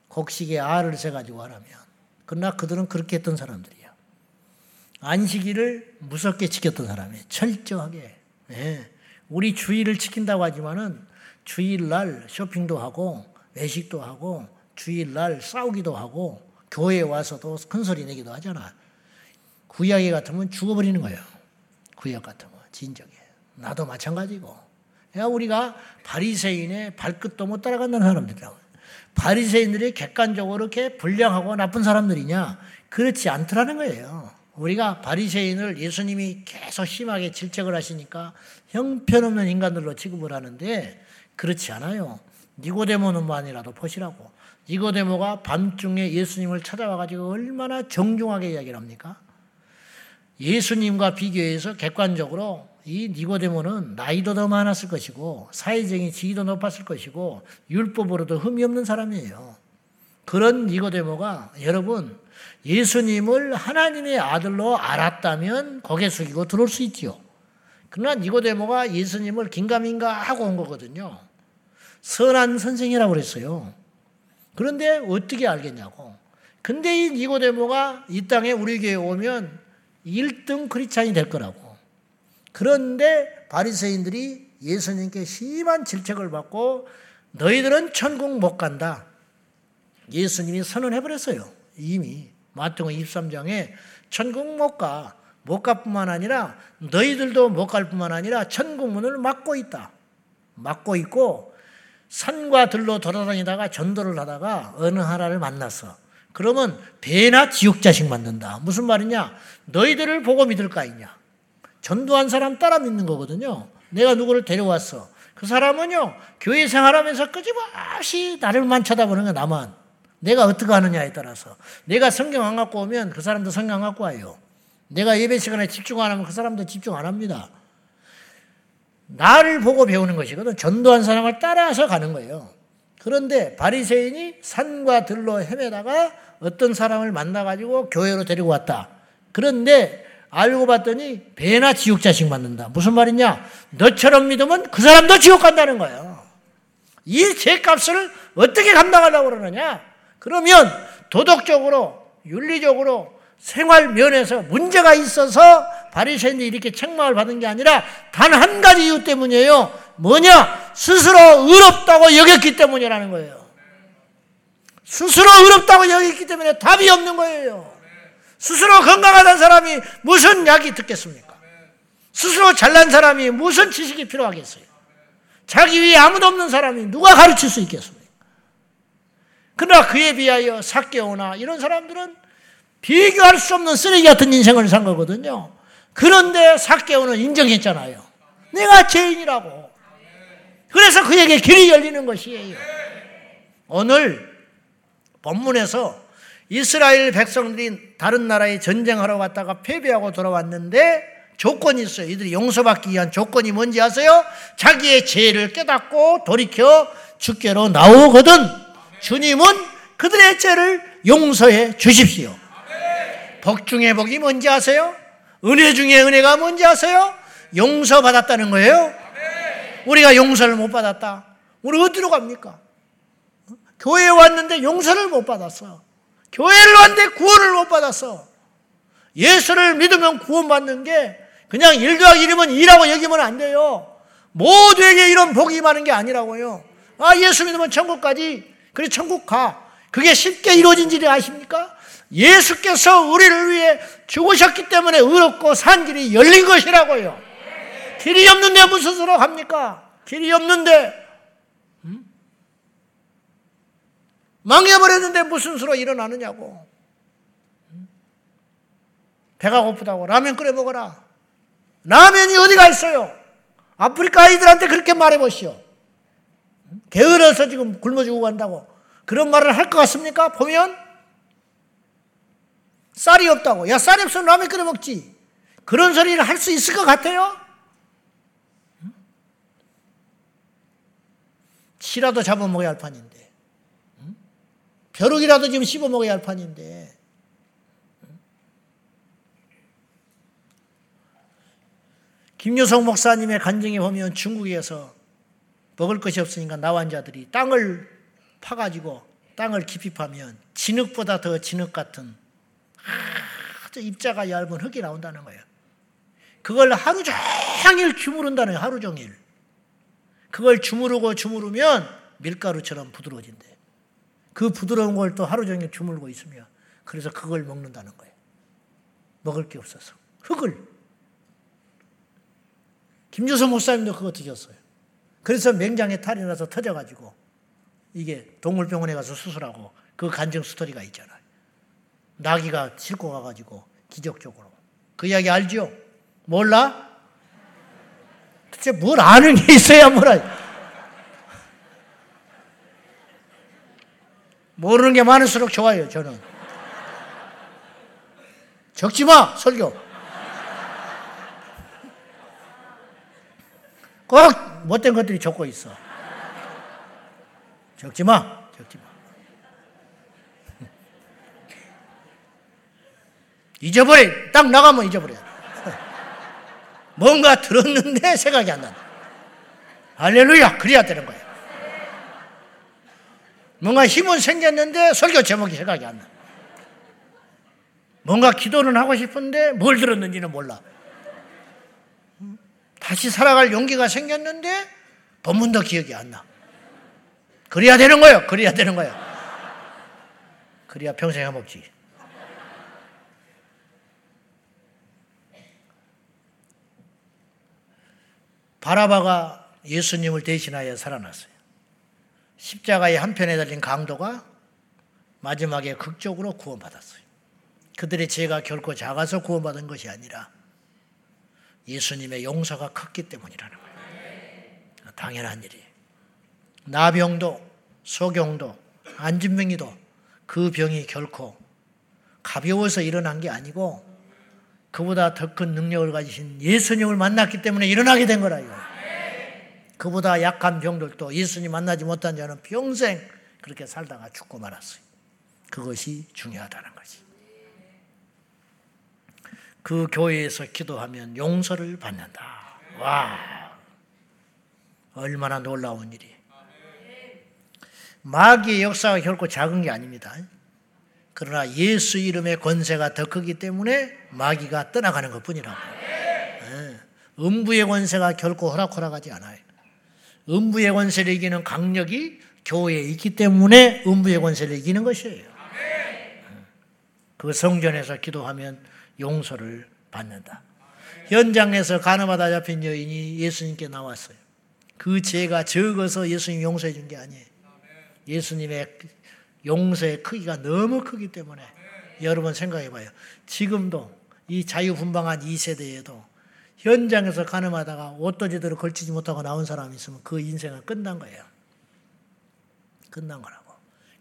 곡식에 알을 세가지고 하라면. 그러나 그들은 그렇게 했던 사람들이야. 안식일을 무섭게 지켰던 사람이에요. 철저하게. 네. 우리 주일을 지킨다고 하지만은 주일날 쇼핑도 하고 외식도 하고 주일날 싸우기도 하고 교회에 와서도 큰 소리 내기도 하잖아. 구약에 같으면 죽어버리는 거예요. 구약 같으면 진정해. 나도 마찬가지고. 야 우리가 바리새인의 발끝도 못 따라간다는 사람들이라고. 바리새인들이 객관적으로 이렇게 불량하고 나쁜 사람들이냐? 그렇지 않더라는 거예요. 우리가 바리새인을 예수님이 계속 심하게 질책을 하시니까 형편없는 인간들로 취급을 하는데 그렇지 않아요. 니고데모 는만이라도 보시라고. 니고데모가 밤중에 예수님을 찾아와 가지고 얼마나 정중하게 이야기를 합니까? 예수님과 비교해서 객관적으로 이 니고데모는 나이도 더 많았을 것이고 사회적인 지위도 높았을 것이고 율법으로도 흠이 없는 사람이에요. 그런 니고데모가 여러분 예수님을 하나님의 아들로 알았다면 고개 숙이고 들어올 수 있지요. 그러나 니고데모가 예수님을 긴가민가 하고 온 거거든요. 선한 선생이라고 그랬어요. 그런데 어떻게 알겠냐고. 근데 이 니고데모가 이 땅에 우리 교회에 오면 1등 크리스찬이 될 거라고. 그런데 바리새인들이 예수님께 심한 질책을 받고 너희들은 천국 못 간다. 예수님이 선언해 버렸어요. 이미 마태복음 23장에 천국 못 가. 못 가뿐만 아니라 너희들도 못 갈 뿐만 아니라 천국 문을 막고 있다. 막고 있고 산과 들로 돌아다니다가 전도를 하다가 어느 하나를 만났어. 그러면 배나 지옥 자식 만든다. 무슨 말이냐? 너희들을 보고 믿을까 있냐? 전도한 사람 따라 믿는 거거든요. 내가 누구를 데려왔어. 그 사람은요, 교회 생활하면서 끄집없이 나를만 쳐다보는 거야, 나만. 내가 어떻게 하느냐에 따라서. 내가 성경 안 갖고 오면 그 사람도 성경 안 갖고 와요. 내가 예배 시간에 집중 안 하면 그 사람도 집중 안 합니다. 나를 보고 배우는 것이거든. 전도한 사람을 따라서 가는 거예요. 그런데 바리새인이 산과 들로 헤매다가 어떤 사람을 만나 가지고 교회로 데리고 왔다. 그런데 알고 봤더니 배나 지옥 자식 만든다. 무슨 말이냐? 너처럼 믿으면 그 사람도 지옥 간다는 거예요. 이 죄값을 어떻게 감당하려고 그러느냐? 그러면 도덕적으로, 윤리적으로, 생활 면에서 문제가 있어서 바리새인들이 이렇게 책망을 받은 게 아니라 단 한 가지 이유 때문이에요. 뭐냐? 스스로 의롭다고 여겼기 때문이라는 거예요. 스스로 의롭다고 여겼기 때문에 답이 없는 거예요. 스스로 건강하다는 사람이 무슨 약이 듣겠습니까? 스스로 잘난 사람이 무슨 지식이 필요하겠어요? 자기 위에 아무도 없는 사람이 누가 가르칠 수 있겠습니까? 그러나 그에 비하여 사개오나 이런 사람들은 비교할 수 없는 쓰레기 같은 인생을 산 거거든요. 그런데 사개오는 인정했잖아요. 내가 죄인이라고. 그래서 그에게 길이 열리는 것이에요. 오늘 본문에서 이스라엘 백성들이 다른 나라에 전쟁하러 왔다가 패배하고 돌아왔는데 조건이 있어요. 이들이 용서받기 위한 조건이 뭔지 아세요? 자기의 죄를 깨닫고 돌이켜 주께로 나오거든 주님은 그들의 죄를 용서해 주십시오. 복 중에 복이 뭔지 아세요? 은혜 중에 은혜가 뭔지 아세요? 용서받았다는 거예요. 우리가 용서를 못 받았다. 우리 어디로 갑니까? 교회에 왔는데 용서를 못 받았어. 교회를 왔는데 구원을 못 받았어. 예수를 믿으면 구원받는 게 그냥 1 더하기 1이면 2라고 여기면 안 돼요. 모두에게 이런 복이 많은 게 아니라고요. 아, 예수 믿으면 천국까지. 그래, 천국 가. 그게 쉽게 이루어진 일이 아십니까? 예수께서 우리를 위해 죽으셨기 때문에 의롭고 산 길이 열린 것이라고요. 길이 없는데 무슨 수로 합니까? 길이 없는데 음? 망해버렸는데 무슨 수로 일어나느냐고. 음? 배가 고프다고 라면 끓여 먹어라. 라면이 어디가 있어요? 아프리카 아이들한테 그렇게 말해보시오. 게으러서 지금 굶어 죽고 간다고. 그런 말을 할 것 같습니까? 보면 쌀이 없다고. 야, 쌀이 없으면 라면 끓여 먹지. 그런 소리를 할 수 있을 것 같아요? 치라도 잡아 먹어야 할 판인데. 벼룩이라도 지금 씹어 먹어야 할 판인데. 김유성 목사님의 간증에 보면 중국에서 먹을 것이 없으니까 나환자들이 땅을 파가지고 땅을 깊이 파면 진흙보다 더 진흙 같은 아주 입자가 얇은 흙이 나온다는 거예요. 그걸 하루 종일 주무른다는 거예요. 하루 종일. 그걸 주무르고 주무르면 밀가루처럼 부드러워진대. 그 부드러운 걸 또 하루 종일 주물고 있으며 그래서 그걸 먹는다는 거예요. 먹을 게 없어서. 흙을. 김주서 목사님도 그거 드셨어요. 그래서 맹장에 탈이 나서 터져가지고 이게 동물병원에 가서 수술하고 그 간증 스토리가 있잖아요. 나귀가 싣고 가가지고 기적적으로. 그 이야기 알죠? 몰라? 도대체 뭘 아는 게 있어야 뭐라. 모르는 게 많을수록 좋아요, 저는. 적지 마, 설교. 꼭 못된 것들이 적고 있어. 적지 마, 적지 마. 잊어버려. 딱 나가면 잊어버려. 뭔가 들었는데 생각이 안 난다. 할렐루야. 그래야 되는 거야. 뭔가 힘은 생겼는데 설교 제목이 생각이 안 나. 뭔가 기도는 하고 싶은데 뭘 들었는지는 몰라. 다시 살아갈 용기가 생겼는데 본문도 기억이 안 나. 그래야 되는 거예요. 그래야 되는 거예요. 그래야 평생 해먹지. 바라바가 예수님을 대신하여 살아났어요. 십자가의 한편에 달린 강도가 마지막에 극적으로 구원받았어요. 그들의 죄가 결코 작아서 구원받은 것이 아니라 예수님의 용서가 컸기 때문이라는 거예요. 당연한 일이에요. 나병도, 소경도, 안진병이도 그 병이 결코 가벼워서 일어난 게 아니고 그보다 더 큰 능력을 가지신 예수님을 만났기 때문에 일어나게 된 거라요. 그보다 약한 병들도 예수님 만나지 못한 자는 평생 그렇게 살다가 죽고 말았어요. 그것이 중요하다는 것이. 그 교회에서 기도하면 용서를 받는다. 와, 얼마나 놀라운 일이. 마귀의 역사가 결코 작은 게 아닙니다. 그러나 예수 이름의 권세가 더 크기 때문에 마귀가 떠나가는 것 뿐이라고. 네. 음부의 권세가 결코 허락허락하지 않아요. 음부의 권세를 이기는 강력이 교회에 있기 때문에 음부의 권세를 이기는 것이에요. 그 성전에서 기도하면 용서를 받는다. 현장에서 가늠하다 잡힌 여인이 예수님께 나왔어요. 그 죄가 적어서 예수님 용서해 준 게 아니에요. 예수님의 용서의 크기가 너무 크기 때문에 여러분 생각해 봐요. 지금도 이 자유분방한 이 세대에도 현장에서 가늠하다가 옷도 제대로 걸치지 못하고 나온 사람이 있으면 그 인생은 끝난 거예요. 끝난 거라고.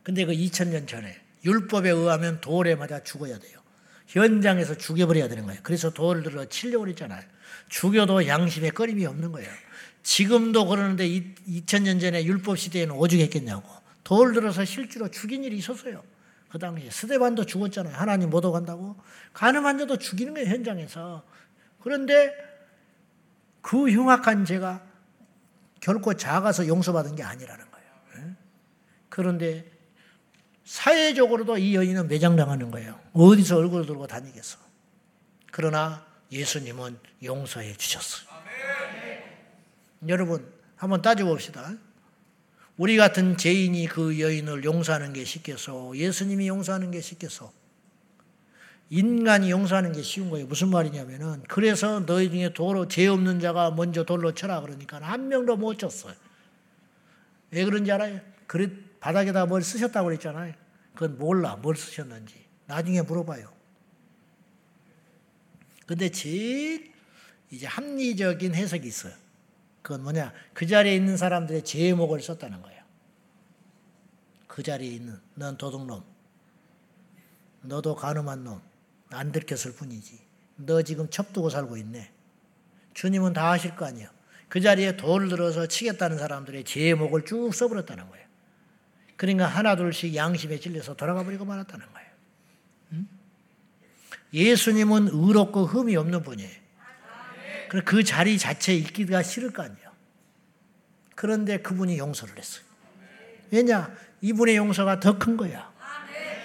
근데 그 2000년 전에 율법에 의하면 돌에 맞아 죽어야 돼요. 현장에서 죽여버려야 되는 거예요. 그래서 돌을 들어 치려고 그랬잖아요. 죽여도 양심에 꺼림이 없는 거예요. 지금도 그러는데 2000년 전에 율법 시대에는 오죽했겠냐고. 돌 들어서 실제로 죽인 일이 있었어요. 그 당시에 스데반도 죽었잖아요. 하나님 못 오간다고. 가늠한 자도 죽이는 거예요. 현장에서. 그런데 그 흉악한 죄가 결코 작아서 용서받은 게 아니라는 거예요. 그런데 사회적으로도 이 여인은 매장당하는 거예요. 어디서 얼굴 들고 다니겠어. 그러나 예수님은 용서해 주셨어요. 여러분, 한번 따져봅시다. 우리 같은 죄인이 그 여인을 용서하는 게 쉽겠어? 예수님이 용서하는 게 쉽겠어? 인간이 용서하는 게 쉬운 거예요. 무슨 말이냐면은 그래서 너희 중에 도로 죄 없는 자가 먼저 돌로 쳐라 그러니까 한 명도 못 쳤어요. 왜 그런지 알아요? 그래 바닥에다 뭘 쓰셨다고 그랬잖아요. 그건 몰라 뭘 쓰셨는지 나중에 물어봐요. 근데 제일 이제 합리적인 해석이 있어요. 그건 뭐냐? 그 자리에 있는 사람들의 제목을 썼다는 거예요. 그 자리에 있는 넌 도둑놈, 너도 가늠한 놈, 안 들켰을 뿐이지. 너 지금 첩두고 살고 있네. 주님은 다 아실 거 아니에요. 그 자리에 돌 들어서 치겠다는 사람들의 제목을 쭉 써버렸다는 거예요. 그러니까 하나둘씩 양심에 찔려서 돌아가 버리고 말았다는 거예요. 예수님은 의롭고 흠이 없는 분이에요. 그 자리 자체에 있기가 싫을 거 아니에요. 그런데 그분이 용서를 했어요. 왜냐? 이분의 용서가 더 큰 거야.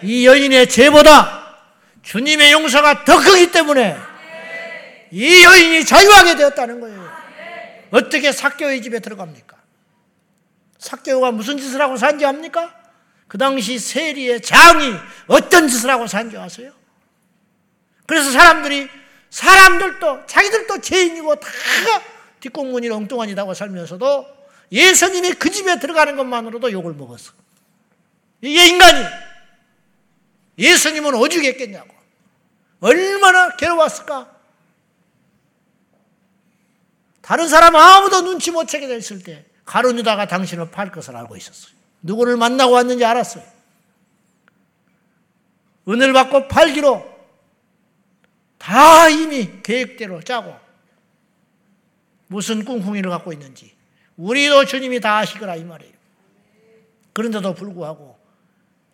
이 여인의 죄보다 주님의 용서가 더 크기 때문에 이 여인이 자유하게 되었다는 거예요. 어떻게 사교의 집에 들어갑니까? 사교가 무슨 짓을 하고 산지 압니까? 그 당시 세리의 장이 어떤 짓을 하고 산지 아세요? 그래서 사람들이 사람들도 자기들도 죄인이고 다 뒷공문이 엉뚱하니다고 살면서도 예수님이 그 집에 들어가는 것만으로도 욕을 먹었어. 이게 인간이 예수님은 오죽했겠냐고. 얼마나 괴로웠을까? 다른 사람 아무도 눈치 못 채게 됐을 때 가룟유다가 당신을 팔 것을 알고 있었어요. 누구를 만나고 왔는지 알았어요. 은을 받고 팔기로 다 이미 계획대로 짜고 무슨 꿍꿍이를 갖고 있는지 우리도 주님이 다 아시거라 이 말이에요. 그런데도 불구하고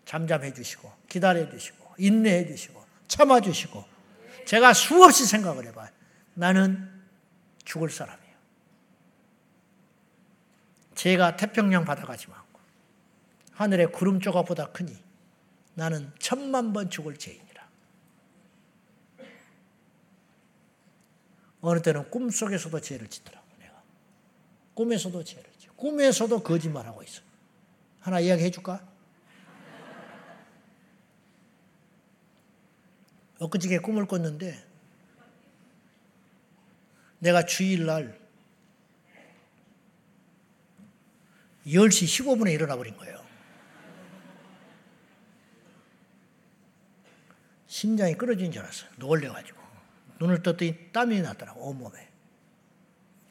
잠잠해 주시고 기다려 주시고 인내해 주시고 참아 주시고 제가 수없이 생각을 해봐요. 나는 죽을 사람이에요. 제가 태평양 바다가지 않고 하늘의 구름 조각보다 크니 나는 천만 번 죽을 죄인. 어느 때는 꿈속에서도 죄를 짓더라고 내가. 꿈에서도 죄를 짓고 꿈에서도 거짓말하고 있어. 하나 이야기해 줄까? 엊그저께 꿈을 꿨는데 내가 주일날 10시 15분에 일어나 버린 거예요. 심장이 끊어진 줄 알았어요. 놀래가지고. 눈을 떴더니 땀이 났더라고, 온몸에.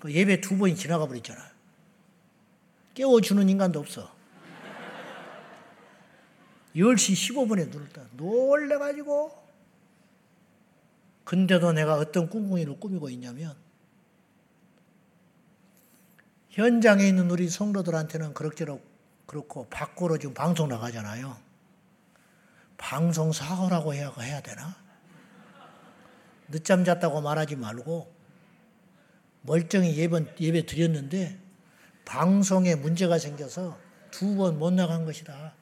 그 예배 두 번이 지나가 버렸잖아. 깨워주는 인간도 없어. 10시 15분에 눈을 떠. 놀래가지고. 근데도 내가 어떤 꿍꿍이를 꾸미고 있냐면, 현장에 있는 우리 성도들한테는 그럭저럭 그렇고, 밖으로 지금 방송 나가잖아요. 방송 사고라고 해야, 해야 되나? 늦잠 잤다고 말하지 말고 멀쩡히 예배, 예배 드렸는데 방송에 문제가 생겨서 두 번 못 나간 것이다.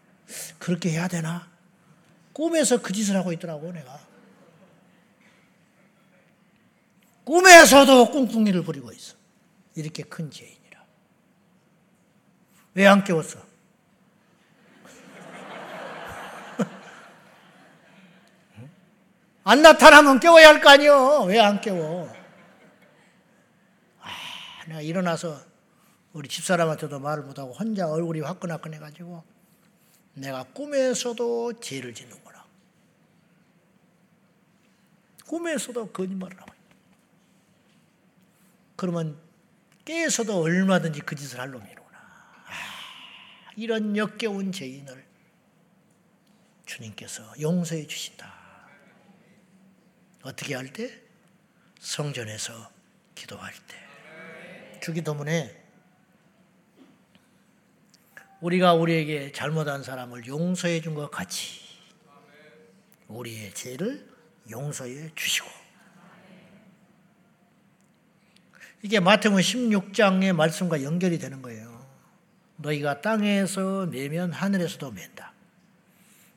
그렇게 해야 되나? 꿈에서 그 짓을 하고 있더라고, 내가. 꿈에서도 꿍꿍이를 부리고 있어. 이렇게 큰 죄인이라. 왜 안 깨웠어? 안 나타나면 깨워야 할 거 아니요. 왜 안 깨워? 아, 내가 일어나서 우리 집사람한테도 말을 못하고 혼자 얼굴이 화끈화끈해가지고 내가 꿈에서도 죄를 짓는구나. 꿈에서도 거짓말을 하고 그러면 깨서도 얼마든지 그 짓을 할 놈이구나. 아, 이런 역겨운 죄인을 주님께서 용서해 주신다. 어떻게 할 때? 성전에서 기도할 때. 주기도문에 우리가 우리에게 잘못한 사람을 용서해 준 것 같이 우리의 죄를 용서해 주시고 이게 마태복음 16장의 말씀과 연결이 되는 거예요. 너희가 땅에서 매면 하늘에서도 맨다.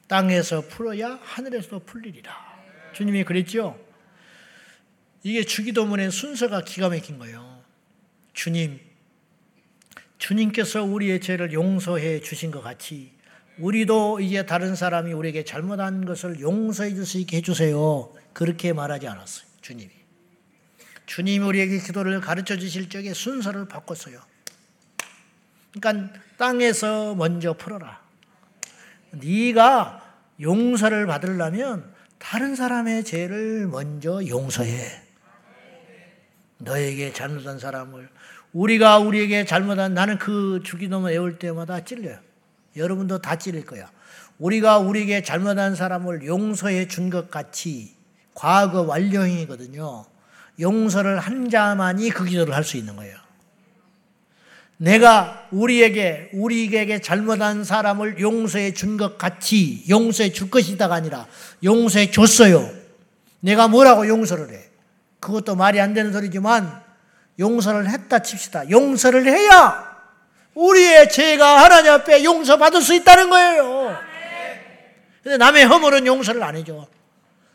땅에서 풀어야 하늘에서도 풀리리라. 주님이 그랬죠? 이게 주기도문의 순서가 기가 막힌 거예요. 주님, 주님께서 우리의 죄를 용서해 주신 것 같이 우리도 이제 다른 사람이 우리에게 잘못한 것을 용서해 줄 수 있게 해주세요. 그렇게 말하지 않았어요. 주님이. 주님이 우리에게 기도를 가르쳐 주실 적에 순서를 바꿨어요. 그러니까 땅에서 먼저 풀어라. 네가 용서를 받으려면 다른 사람의 죄를 먼저 용서해. 너에게 잘못한 사람을 우리가 우리에게 잘못한 나는 그 주기도문 외울 때마다 찔려요. 여러분도 다 찔릴 거야. 우리가 우리에게 잘못한 사람을 용서해 준 것 같이 과거 완료형이거든요. 용서를 한 자만이 그 기도를 할 수 있는 거예요. 내가 우리에게 우리에게 잘못한 사람을 용서해 준 것 같이 용서해 줄 것이다가 아니라 용서해 줬어요. 내가 뭐라고 용서를 해? 그것도 말이 안 되는 소리지만 용서를 했다 칩시다. 용서를 해야 우리의 죄가 하나님 앞에 용서받을 수 있다는 거예요. 근데 남의 허물은 용서를 안 해줘.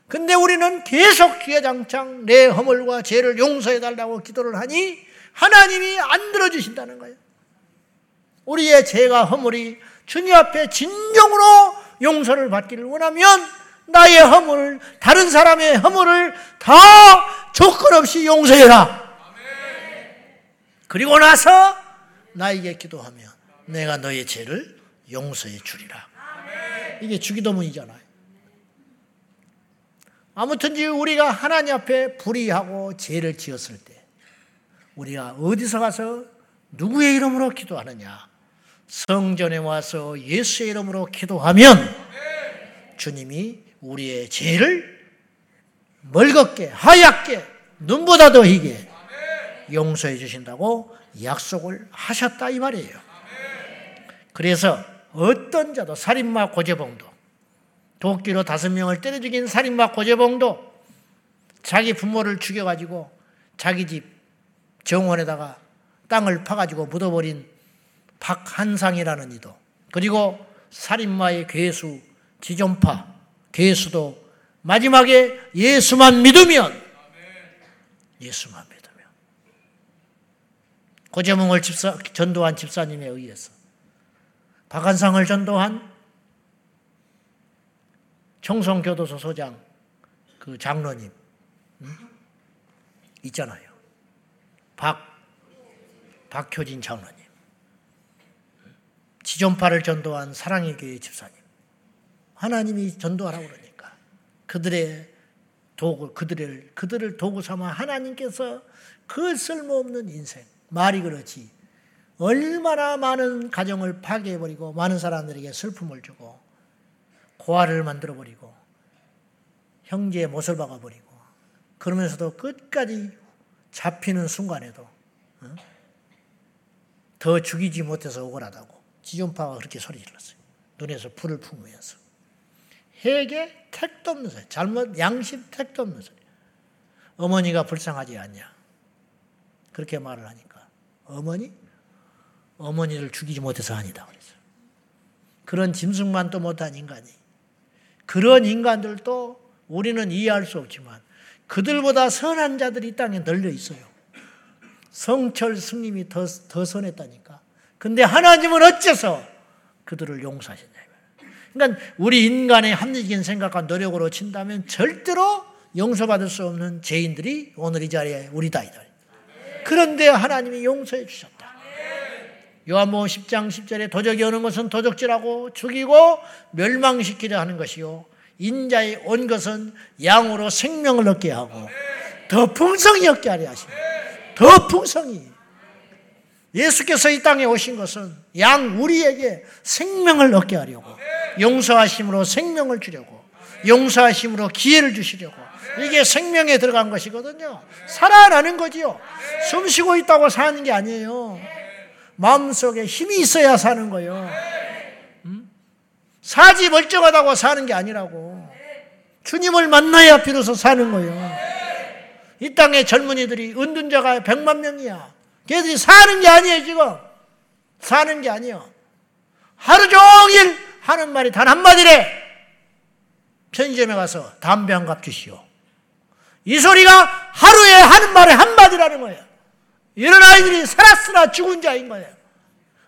근데 우리는 계속 기회장창 내 허물과 죄를 용서해 달라고 기도를 하니 하나님이 안 들어주신다는 거예요. 우리의 죄가 허물이 주님 앞에 진정으로 용서를 받기를 원하면 나의 허물을 다른 사람의 허물을 다 조건 없이 용서해라. 그리고 나서 나에게 기도하면 내가 너의 죄를 용서해 주리라. 이게 주기도문이잖아요. 아무튼 우리가 하나님 앞에 불의하고 죄를 지었을 때 우리가 어디서 가서 누구의 이름으로 기도하느냐? 성전에 와서 예수의 이름으로 기도하면 주님이 우리의 죄를 멀겋게 하얗게 눈보다 더 희게 용서해 주신다고 약속을 하셨다 이 말이에요. 그래서 어떤 자도 살인마 고재봉도 도끼로 다섯 명을 때려 죽인 살인마 고재봉도 자기 부모를 죽여가지고 자기 집 정원에다가 땅을 파가지고 묻어버린 박한상이라는 이도 그리고 살인마의 괴수 지존파 괴수도 마지막에 예수만 믿으면 예수만 믿으면 고재몽을 집사, 전도한 집사님에 의해서 박한상을 전도한 청송교도소 소장 그 장로님 음? 있잖아요. 박 박효진 장로님, 지존파를 전도한 사랑의 교회 집사님, 하나님이 전도하라고 그러니까 그들의 도구 그들을 그들을 도구 삼아 하나님께서 그 쓸모없는 인생 말이 그렇지 얼마나 많은 가정을 파괴해버리고 많은 사람들에게 슬픔을 주고 고아를 만들어버리고 형제의 못을 박아버리고 그러면서도 끝까지 잡히는 순간에도 더 죽이지 못해서 억울하다고 지존파가 그렇게 소리 질렀어요. 눈에서 불을 품으면서. 해게 택도 없는 소리. 잘못, 양심 택도 없는 소리. 어머니가 불쌍하지 않냐. 그렇게 말을 하니까. 어머니? 어머니를 죽이지 못해서 아니다. 그랬어요. 그런 짐승만도 못한 인간이. 그런 인간들도 우리는 이해할 수 없지만 그들보다 선한 자들이 이 땅에 널려 있어요. 성철 스님이 더, 더 선했다니까. 근데 하나님은 어째서 그들을 용서하셨냐. 그러니까 우리 인간의 합리적인 생각과 노력으로 친다면 절대로 용서받을 수 없는 죄인들이 오늘 이 자리에 우리다. 그런데 하나님이 용서해 주셨다. 요한복음 10장 10절에 도적이 오는 것은 도적질하고 죽이고 멸망시키려 하는 것이요. 인자의 온 것은 양으로 생명을 얻게 하고 더 풍성히 얻게 하려 하십니다. 더 풍성히. 예수께서 이 땅에 오신 것은 양 우리에게 생명을 얻게 하려고 용서하심으로 생명을 주려고 용서하심으로 기회를 주시려고 이게 생명에 들어간 것이거든요. 살아나는 거지요. 숨 쉬고 있다고 사는 게 아니에요. 마음속에 힘이 있어야 사는 거예요. 음? 사지 멀쩡하다고 사는 게 아니라고. 주님을 만나야 비로소 사는 거예요. 이 땅의 젊은이들이 은둔자가 100만 명이야. 걔들이 사는 게 아니에요, 지금. 사는 게 아니에요. 하루 종일 하는 말이 단 한마디래. 편의점에 가서 담배 한 갑 주시오. 이 소리가 하루에 하는 말의 한마디라는 거예요. 이런 아이들이 살았으나 죽은 자인 거예요.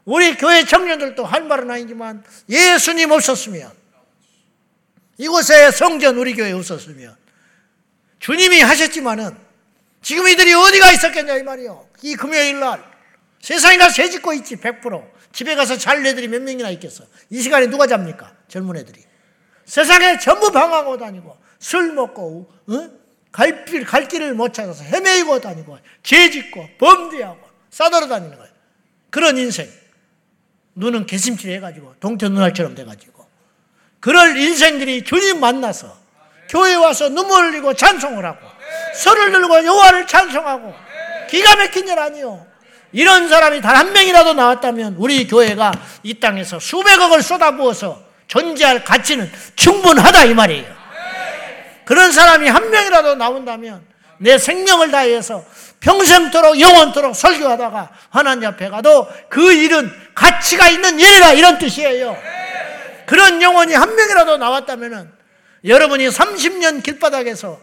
우리 교회 청년들도 할 말은 아니지만 예수님 없었으면 이곳에 성전 우리 교회 없었으면 주님이 하셨지만은 지금 이들이 어디가 있었겠냐 이 말이요. 이 금요일 날 세상이 다새 짓고 있지 100% 집에 가서 잘 애들이 몇 명이나 있겠어. 이 시간에 누가 잡니까? 젊은 애들이. 세상에 전부 방황하고 다니고 술 먹고 어? 갈, 길, 갈 길을 못 찾아서 헤매이고 다니고 죄 짓고 범죄하고 싸돌아 다니는 거예요. 그런 인생. 눈은 개심칠 해가지고 동태 눈알처럼 돼가지고 그럴 인생들이 주님 만나서 교회 와서 눈물 흘리고 찬송을 하고 설을 들고 여호와를 찬송하고 기가 막힌 일 아니요. 이런 사람이 단 한 명이라도 나왔다면 우리 교회가 이 땅에서 수백억을 쏟아부어서 존재할 가치는 충분하다 이 말이에요. 그런 사람이 한 명이라도 나온다면 내 생명을 다해서 평생토록 영원토록 설교하다가 하나님 앞에 가도 그 일은 가치가 있는 일이라 이런 뜻이에요. 그런 영혼이 한 명이라도 나왔다면 여러분이 30년 길바닥에서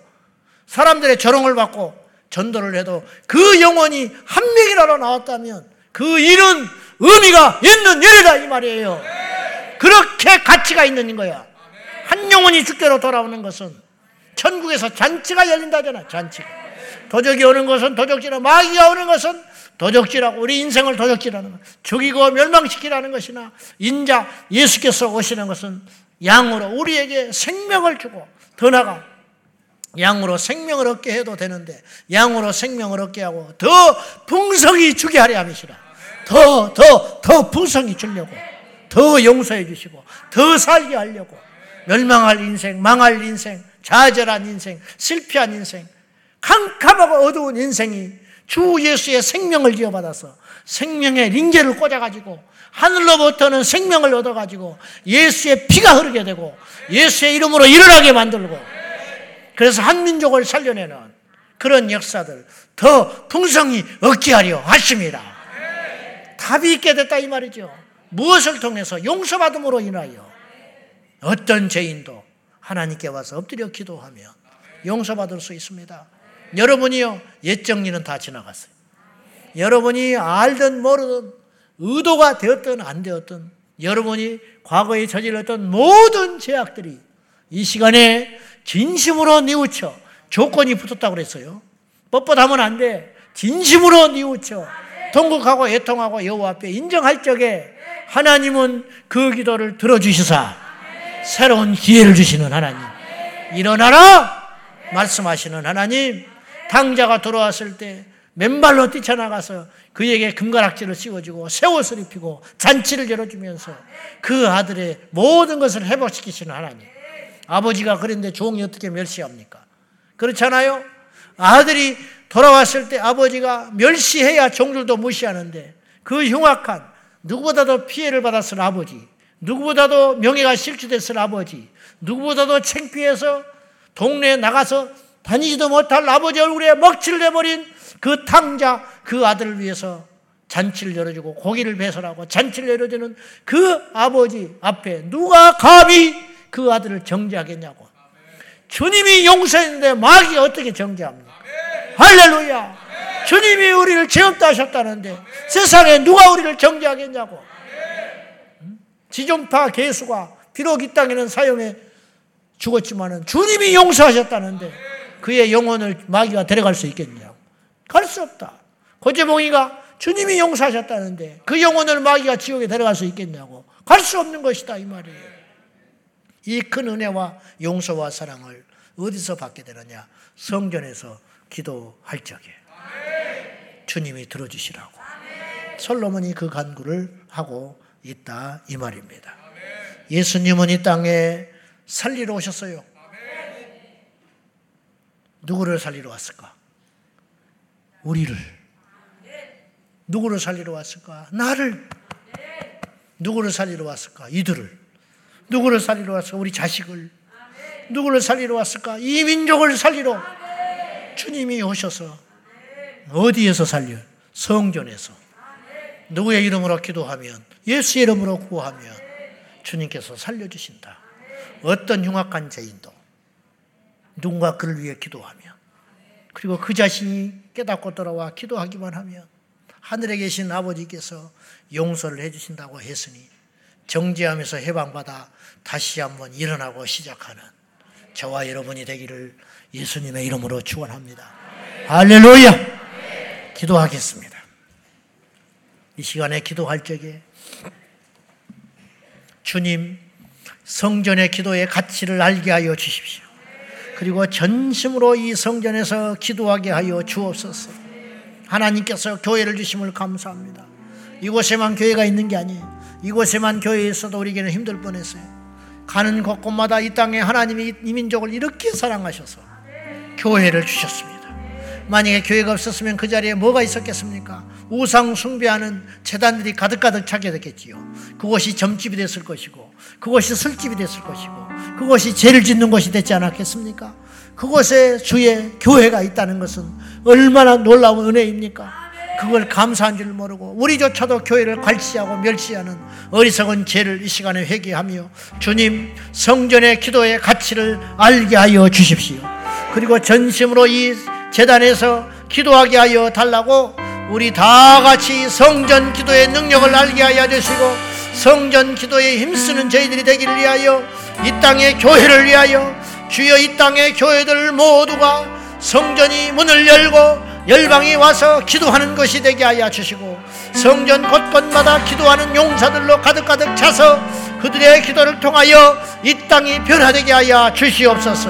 사람들의 조롱을 받고 전도를 해도 그 영혼이 한 명이라도 나왔다면 그 일은 의미가 있는 일이다 이 말이에요. 그렇게 가치가 있는 거야. 한 영혼이 죽게로 돌아오는 것은 천국에서 잔치가 열린다잖아. 잔치가. 도적이 오는 것은 도적질하고 마귀가 오는 것은 도적질하고 우리 인생을 도적질하는 것. 죽이고 멸망시키라는 것이나 인자 예수께서 오시는 것은 양으로 우리에게 생명을 주고 더 나가 양으로 생명을 얻게 해도 되는데 양으로 생명을 얻게 하고 더 풍성히 주게 하려 함이시라. 더, 더, 더 풍성히 주려고. 더 용서해 주시고, 더 살게 하려고. 멸망할 인생, 망할 인생, 좌절한 인생, 실패한 인생, 캄캄하고 어두운 인생이 주 예수의 생명을 지어받아서 생명의 링계를 꽂아가지고 하늘로부터는 생명을 얻어가지고 예수의 피가 흐르게 되고 예수의 이름으로 일어나게 만들고 그래서 한 민족을 살려내는 그런 역사들 더 풍성히 얻게 하려 하십니다. 답이 있게 됐다 이 말이죠. 무엇을 통해서 용서받음으로 인하여 어떤 죄인도 하나님께 와서 엎드려 기도하면 용서받을 수 있습니다. 여러분이요 옛 정리는 다 지나갔어요. 여러분이 알든 모르든 의도가 되었든 안 되었든 여러분이 과거에 저질렀던 모든 죄악들이 이 시간에 진심으로 뉘우쳐 조건이 붙었다고 그랬어요. 뻣뻣하면 안 돼. 진심으로 뉘우쳐 통곡하고 애통하고 여호와 앞에 인정할 적에 하나님은 그 기도를 들어주시사 새로운 기회를 주시는 하나님. 일어나라! 말씀하시는 하나님. 당자가 돌아왔을 때 맨발로 뛰쳐나가서 그에게 금가락지를 씌워주고 새 옷을 입히고 잔치를 열어주면서 그 아들의 모든 것을 회복시키시는 하나님. 아버지가 그런데 종이 어떻게 멸시합니까? 그렇잖아요? 아들이 돌아왔을 때 아버지가 멸시해야 종들도 무시하는데 그 흉악한 누구보다도 피해를 받았을 아버지, 누구보다도 명예가 실추됐을 아버지, 누구보다도 창피해서 동네에 나가서 다니지도 못할 아버지 얼굴에 먹칠을 내버린 그 탕자, 그 아들을 위해서 잔치를 열어주고 고기를 배설하고 잔치를 열어주는 그 아버지 앞에 누가 감히 그 아들을 정죄하겠냐고. 주님이 용서했는데 마귀가 어떻게 정죄합니까? 할렐루야. 주님이 우리를 죄 없다 하셨다는데 세상에 누가 우리를 정죄하겠냐고. 지존파 개수가 비록 이 땅에는 사형에 죽었지만은 주님이 용서하셨다는데 그의 영혼을 마귀가 데려갈 수 있겠냐고. 갈수 없다. 고재봉이가 주님이 용서하셨다는데 그 영혼을 마귀가 지옥에 데려갈 수 있겠냐고. 갈 수 없는 것이다 이 말이에요. 이 큰 은혜와 용서와 사랑을 어디서 받게 되느냐? 성전에서 기도할 적에 주님이 들어주시라고. 솔로몬이 그 간구를 하고 있다 이 말입니다. 예수님은 이 땅에 살리러 오셨어요. 누구를 살리러 왔을까? 우리를. 누구를 살리러 왔을까? 나를. 누구를 살리러 왔을까? 이들을. 누구를 살리러 왔을까? 우리 자식을. 누구를 살리러 왔을까? 이 민족을 살리러 주님이 오셔서 어디에서 살려? 성전에서. 누구의 이름으로 기도하면 예수의 이름으로 구하면 주님께서 살려주신다. 어떤 흉악한 죄인도 누군가 그를 위해 기도하면 그리고 그 자신이 깨닫고 돌아와 기도하기만 하면 하늘에 계신 아버지께서 용서를 해주신다고 했으니 정죄하면서 해방받아 다시 한번 일어나고 시작하는 저와 여러분이 되기를 예수님의 이름으로 축원합니다. 할렐루야! 기도하겠습니다. 이 시간에 기도할 적에 주님 성전의 기도의 가치를 알게 하여 주십시오. 그리고 전심으로 이 성전에서 기도하게 하여 주옵소서. 하나님께서 교회를 주심을 감사합니다. 이곳에만 교회가 있는 게 아니에요. 이곳에만 교회에 있어도 우리에게는 힘들 뻔했어요. 가는 곳곳마다 이 땅에 하나님이 이 민족을 이렇게 사랑하셔서 교회를 주셨습니다. 만약에 교회가 없었으면 그 자리에 뭐가 있었겠습니까? 우상 숭배하는 재단들이 가득가득 차게 됐겠지요. 그것이 점집이 됐을 것이고, 그것이 술집이 됐을 것이고, 그것이 죄를 짓는 것이 됐지 않았겠습니까? 그곳에 주의 교회가 있다는 것은 얼마나 놀라운 은혜입니까? 그걸 감사한 줄 모르고 우리조차도 교회를 갈시하고 멸시하는 어리석은 죄를 이 시간에 회개하며 주님 성전의 기도의 가치를 알게 하여 주십시오. 그리고 전심으로 이 재단에서 기도하게 하여 달라고 우리 다 같이 성전 기도의 능력을 알게 하여 주시고 성전 기도에 힘쓰는 저희들이 되기를 위하여 이 땅의 교회를 위하여 주여 이 땅의 교회들 모두가 성전이 문을 열고 열방이 와서 기도하는 것이 되게 하여 주시고 성전 곳곳마다 기도하는 용사들로 가득가득 차서 그들의 기도를 통하여 이 땅이 변화되게 하여 주시옵소서.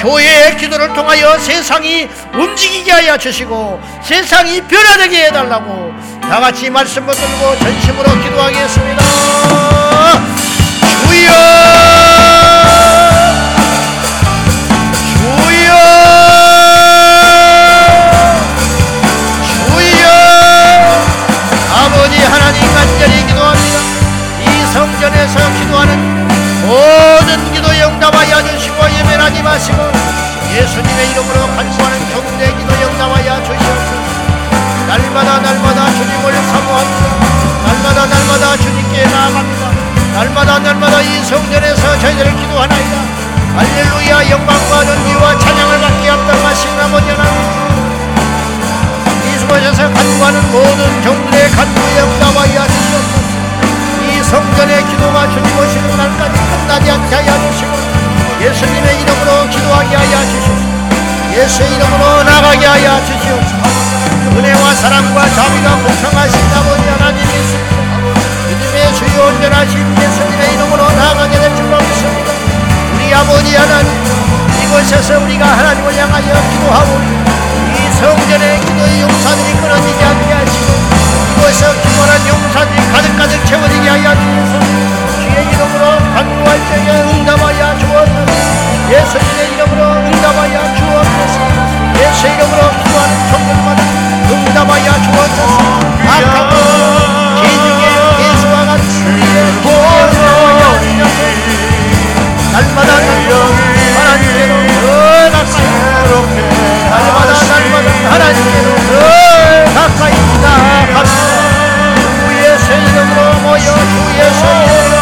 교회의 기도를 통하여 세상이 움직이게 하여 주시고 세상이 변화되게 해달라고 다 같이 말씀 붙들고 전심으로 기도하겠습니다. 주여! 성전에서 기도하는 모든 기도 영답하여 주시고 예배하지 마시고 예수님의 이름으로 간구하는 경대 기도 영답하여 주시옵소서. 날마다 날마다 주님을 사모합니다 날마다 날마다 주님께 나아갑니다. 날마다 날마다 이 성전에서 저희들을 기도하나이다. 할렐루야 영광과 예수의 이름으로 나가게 하여 주시옵소서. 은혜와 사랑과 자비가 공평하신 아버지 하나님 있습니다 믿음의 주요 온전하신 예수님의 이름으로 나가게 될 줄로 믿습니다. 우리 아버지 하나님 이곳에서 우리가 하나님을 향하여 기도하고 이 성전의 기도의 용사들이 끊어지지 않게 하시고 이곳에서 기원한 용사들이 가득가득 채워지게 하여 주소서 주의 이름으로 간구할 때에 응답하여 주옵소서. 예수님의 이름으로 응답하여 주옵소서 예수 이름으로 기도하는 종들마다 응답하여 주옵소서 악하고 기중의 예수와 같이 구원을 날마다 하나님께로 더 가까이 날마다 날마다 하나님께로 더 가까이 나갑니다 주의 이름으로 모여 주의 이름으로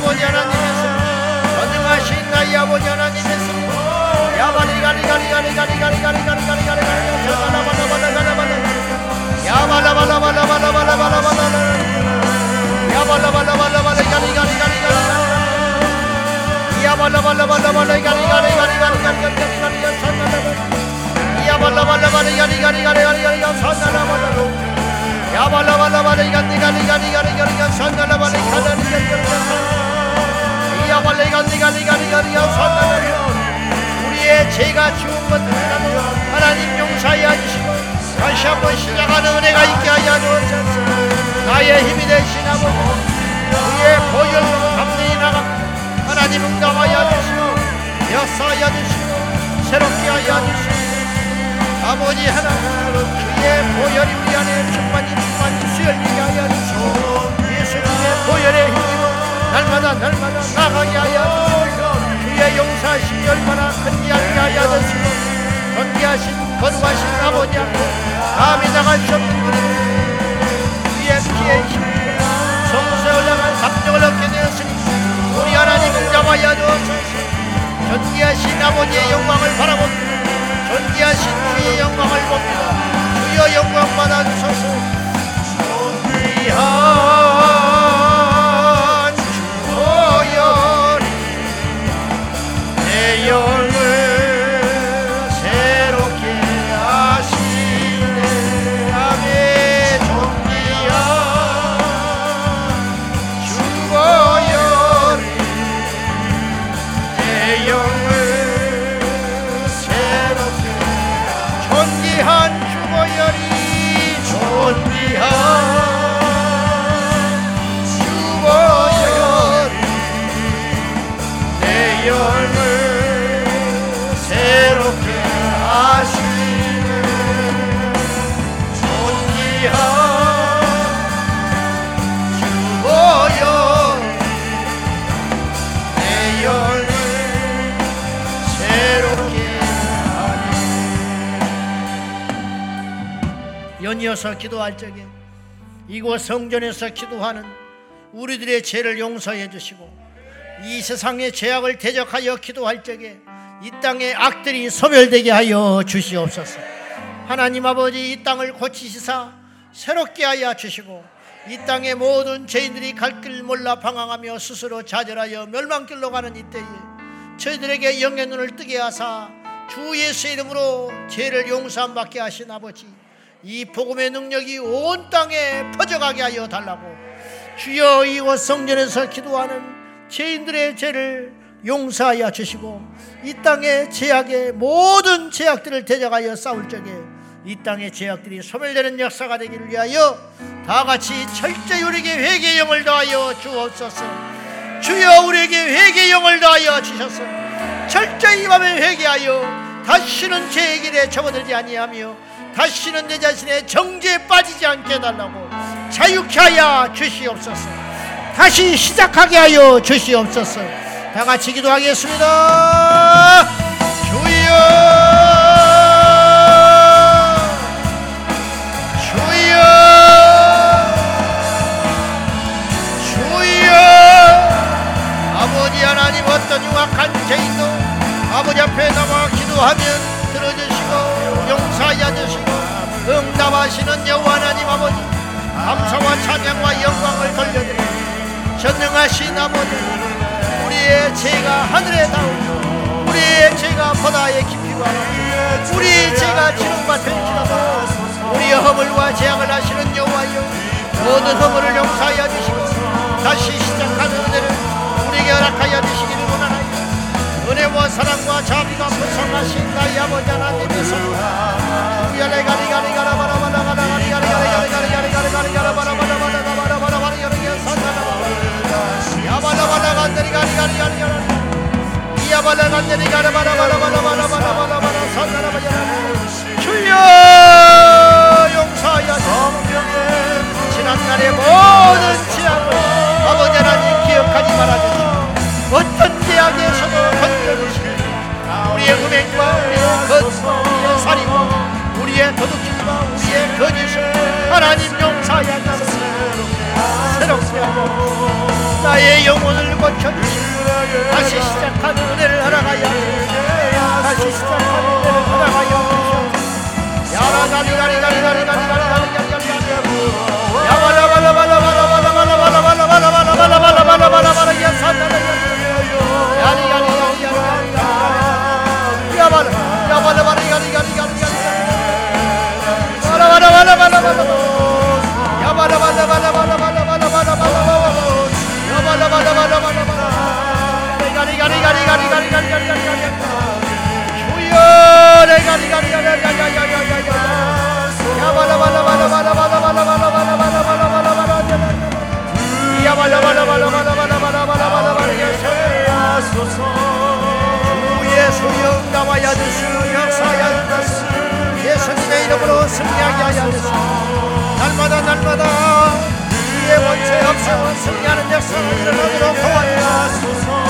아버지 하나님의 전능하신 나의 아버지 하나님의 야발리가리가리가리가리가리가리가리가리가리 야발라발라발라발라발라발라발라발라 야발라발라발라발라가리가리가리가리 야발라발라발라발라가 리가리가리가리가리가리가리가리 우리의 죄가 지운 것들이라도 하나님 용서하여 주시고 다시 한번 시작하는 은혜가 있게 하여 주옵소서. 나의 힘이 되신 아버지 우리의 보혈로 감동이 나가 하나님 응답하여 주시고 역사하여 주시고 새롭게 하여 주시고 아버지 하나님 주의 보혈이 우리 안에 충만히 충만히 수혈되게 하여 주시고 예수님의 보혈의 힘으로 날마다 날마다 나가게 하여 주의 용서하심이 얼마나 큰지 알게 하여 주시고 존귀하신 거룩하신 아버지 앞에 감히 나갈 수 없는 그런 주의 피의 성소에 올라갈 감정을 얻게 되었으니 우리 하나님을 잡아야 주옵소서. 존귀하신 아버지의 영광을 바라봅니다. 존귀하신 주의 영광을 봅니다. 주여 영광 받아주소서. 존귀한 your 연이어서 기도할 적에 이곳 성전에서 기도하는 우리들의 죄를 용서해 주시고 이 세상의 죄악을 대적하여 기도할 적에 이 땅의 악들이 소멸되게 하여 주시옵소서. 하나님 아버지 이 땅을 고치시사 새롭게 하여 주시고 이 땅의 모든 죄인들이 갈 길 몰라 방황하며 스스로 좌절하여 멸망길로 가는 이때에 저희들에게 영의 눈을 뜨게 하사 주 예수의 이름으로 죄를 용서함 받게 하신 아버지 이 복음의 능력이 온 땅에 퍼져가게 하여 달라고 주여 이곳 성전에서 기도하는 죄인들의 죄를 용서하여 주시고 이 땅의 죄악의 모든 죄악들을 대적하여 싸울 적에 이 땅의 죄악들이 소멸되는 역사가 되기를 위하여 다 같이 철저히 우리에게 회개의 영을 더하여 주옵소서. 주여 우리에게 회개의 영을 더하여 주셔서 철저히 이 밤에 회개하여 다시는 죄의 길에 접어들지 아니하며 다시는 내 자신의 정죄에 빠지지 않게 해달라고 자유케 하여 주시옵소서. 다시 시작하게 하여 주시옵소서. 다 같이 기도하겠습니다. 주여! 어떤 흉악한 죄인도 아버지 앞에 나와 기도하면 들어주시고 용서하여 주시고 응답하시는 여호와 하나님 아버지 감사와 찬양과 영광을 돌려드립니다. 전능하신 아버지 우리의 죄가 하늘에 닿고 우리의 죄가 바다에 깊이고 우리의 죄가 지름받을지라도 우리의 허물과 죄악을 하시는 여호와여 모든 허물을 용서하여 주시고 다시 시작하는 은혜를 우리에게 허락하여 주시기를 원하나이다. 은혜와 사랑과 자비가 풍성하신 나의 아버지 하나님의 손 야레 가리 가리 가 바라 바라 간다리 가리 가리 가리 가리 야바라 간다리 가라 바라 바라 바라 바라 바라 바라 바라 산다라 바라 주여 용서하여 지난날의 모든 죄악을 아버지 하나님 기억하지 말아주시고 어떤 죄악에서도 건져주시고 우리의 음행과 우리의 것, 우리의 살인과 우리의 도둑질과 우리의 거짓을 하나님 용서하여 주시고 나의 영혼을 고쳐주시고 다시 시작하는 은혜를 허락하여 다시 시작하는 은혜를 허락하여 야라다리 예수님의 이름으로 승리하게 하소서 날마다 날마다 우리의 원체 없어 승리하는 역사를 일어나도록 도와주소서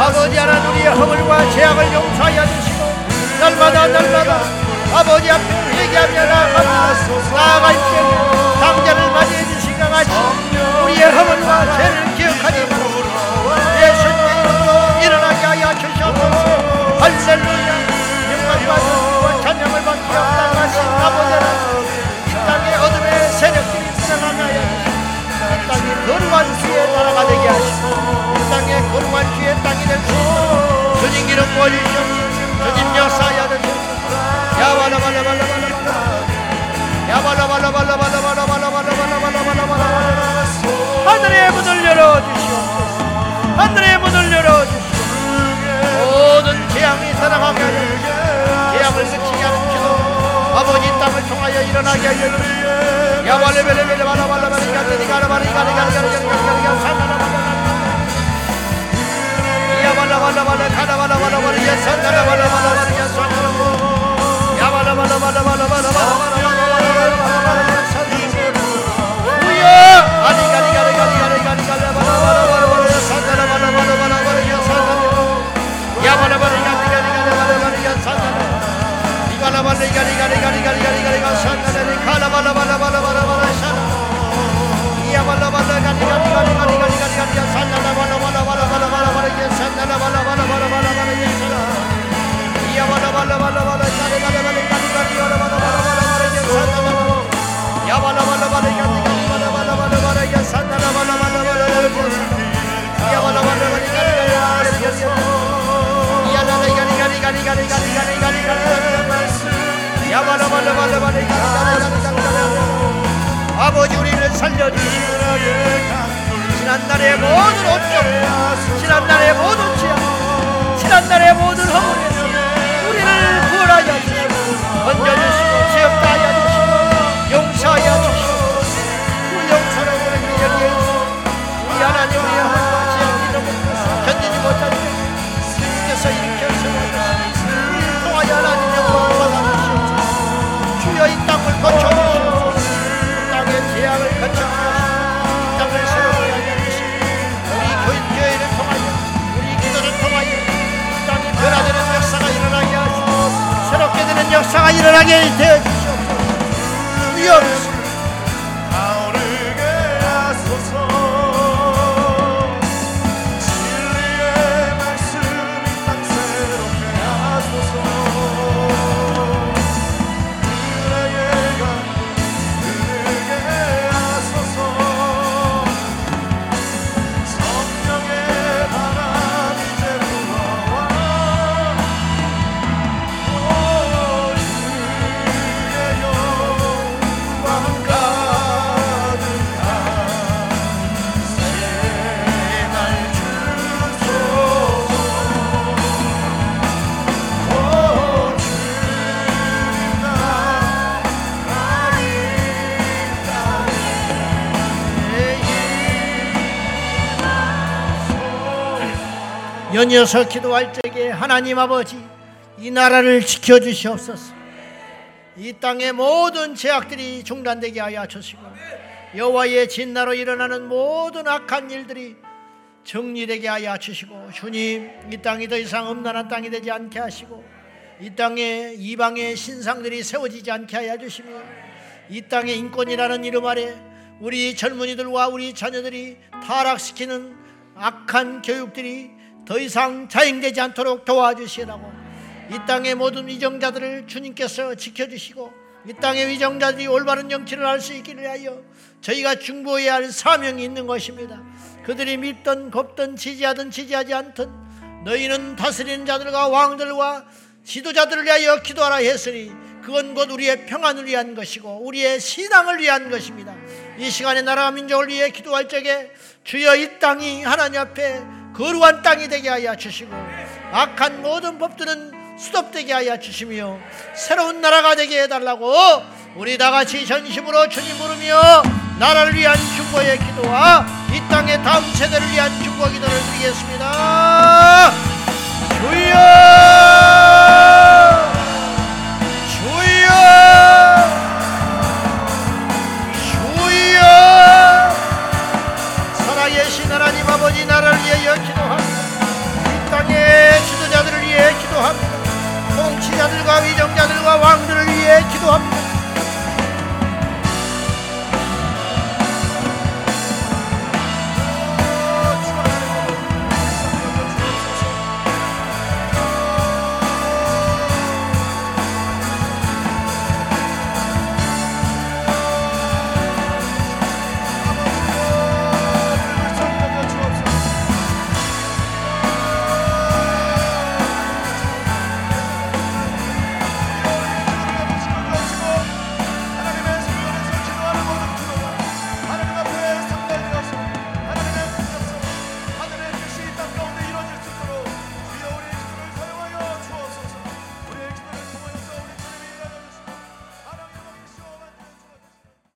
아버지 하나님 우리의 허물과 나아갈 때 당자를 맞이해 주시가 같이 우리의 허물과 죄를 기억하지 말 주시옵소서 할렐루야 영광과 존귀와 찬양을 받기 없다가신 아버지 하나님 이 땅의 어둠의 세력들이 주시고 이 땅이 거룩한 주의 나라가 되게 하시고 이 땅에 거룩한 주의 땅이 될 수 있도록 주님 기름 부어주시옵소서 주님 역사하여 주시옵소서 야발라발라발라발라발라 야발라발라발라발라발라발라발라발라발라발라 하늘의 문을 열어주시옵소서. 하늘의 열어주시옵소서 하여 주시옵소서 재앙을 그치게 기도 아버지 땅을 통하여 일어나게 하여 가라발라발라발라 야산나라발 라발라발라 야산나라 아버지 우리를 살려주시고 지난날의 모든 온정 지난날의 모든 죄악 지난날의 모든 허물에서 우리를 구원하여 주시고 건져주시고 거쳐주시옵소서 이 땅의 재앙을 이 땅을 새롭게 하여 주시고 우리 교인교회를 통하여 우리 기도를 통하여 이 땅이 변화되는 역사가 일어나게 하시고 새롭게 되는 역사가 일어나게 되어 주시옵소서. 주여 가 연이어서 기도할 적에 하나님 아버지 이 나라를 지켜주시옵소서. 이 땅의 모든 제약들이 중단되게 하여 주시고 여호와의 진나로 일어나는 모든 악한 일들이 정리되게 하여 주시고 주님 이 땅이 더 이상 음란한 땅이 되지 않게 하시고 이 땅에 이방의 신상들이 세워지지 않게 하여 주시며 이 땅의 인권이라는 이름 아래 우리 젊은이들과 우리 자녀들이 타락시키는 악한 교육들이 더 이상 자행되지 않도록 도와주시라고 이 땅의 모든 위정자들을 주님께서 지켜주시고 이 땅의 위정자들이 올바른 정치를 할수 있기를 하여 저희가 중보해야 할 사명이 있는 것입니다. 그들이 믿든 곱든 지지하든 지지하지 않든 너희는 다스리는 자들과 왕들과 지도자들을 위하여 기도하라 했으니 그건 곧 우리의 평안을 위한 것이고 우리의 신앙을 위한 것입니다. 이 시간에 나라와 민족을 위해 기도할 적에 주여 이 땅이 하나님 앞에 거룩한 땅이 되게 하여 주시고 악한 모든 법들은 수dob되게 하여 주시며 새로운 나라가 되게 해달라고 우리 다 같이 전심으로 주님 부르며 나라를 위한 중보의 기도와 이 땅의 다음 세대를 위한 중보 기도를 드리겠습니다. 주여 주여 아버지 나라를 위하여 기도합니다. 이 땅의 지도자들을 위해 기도합니다. 통치자들과 위정자들과 왕들을 위해 기도합니다.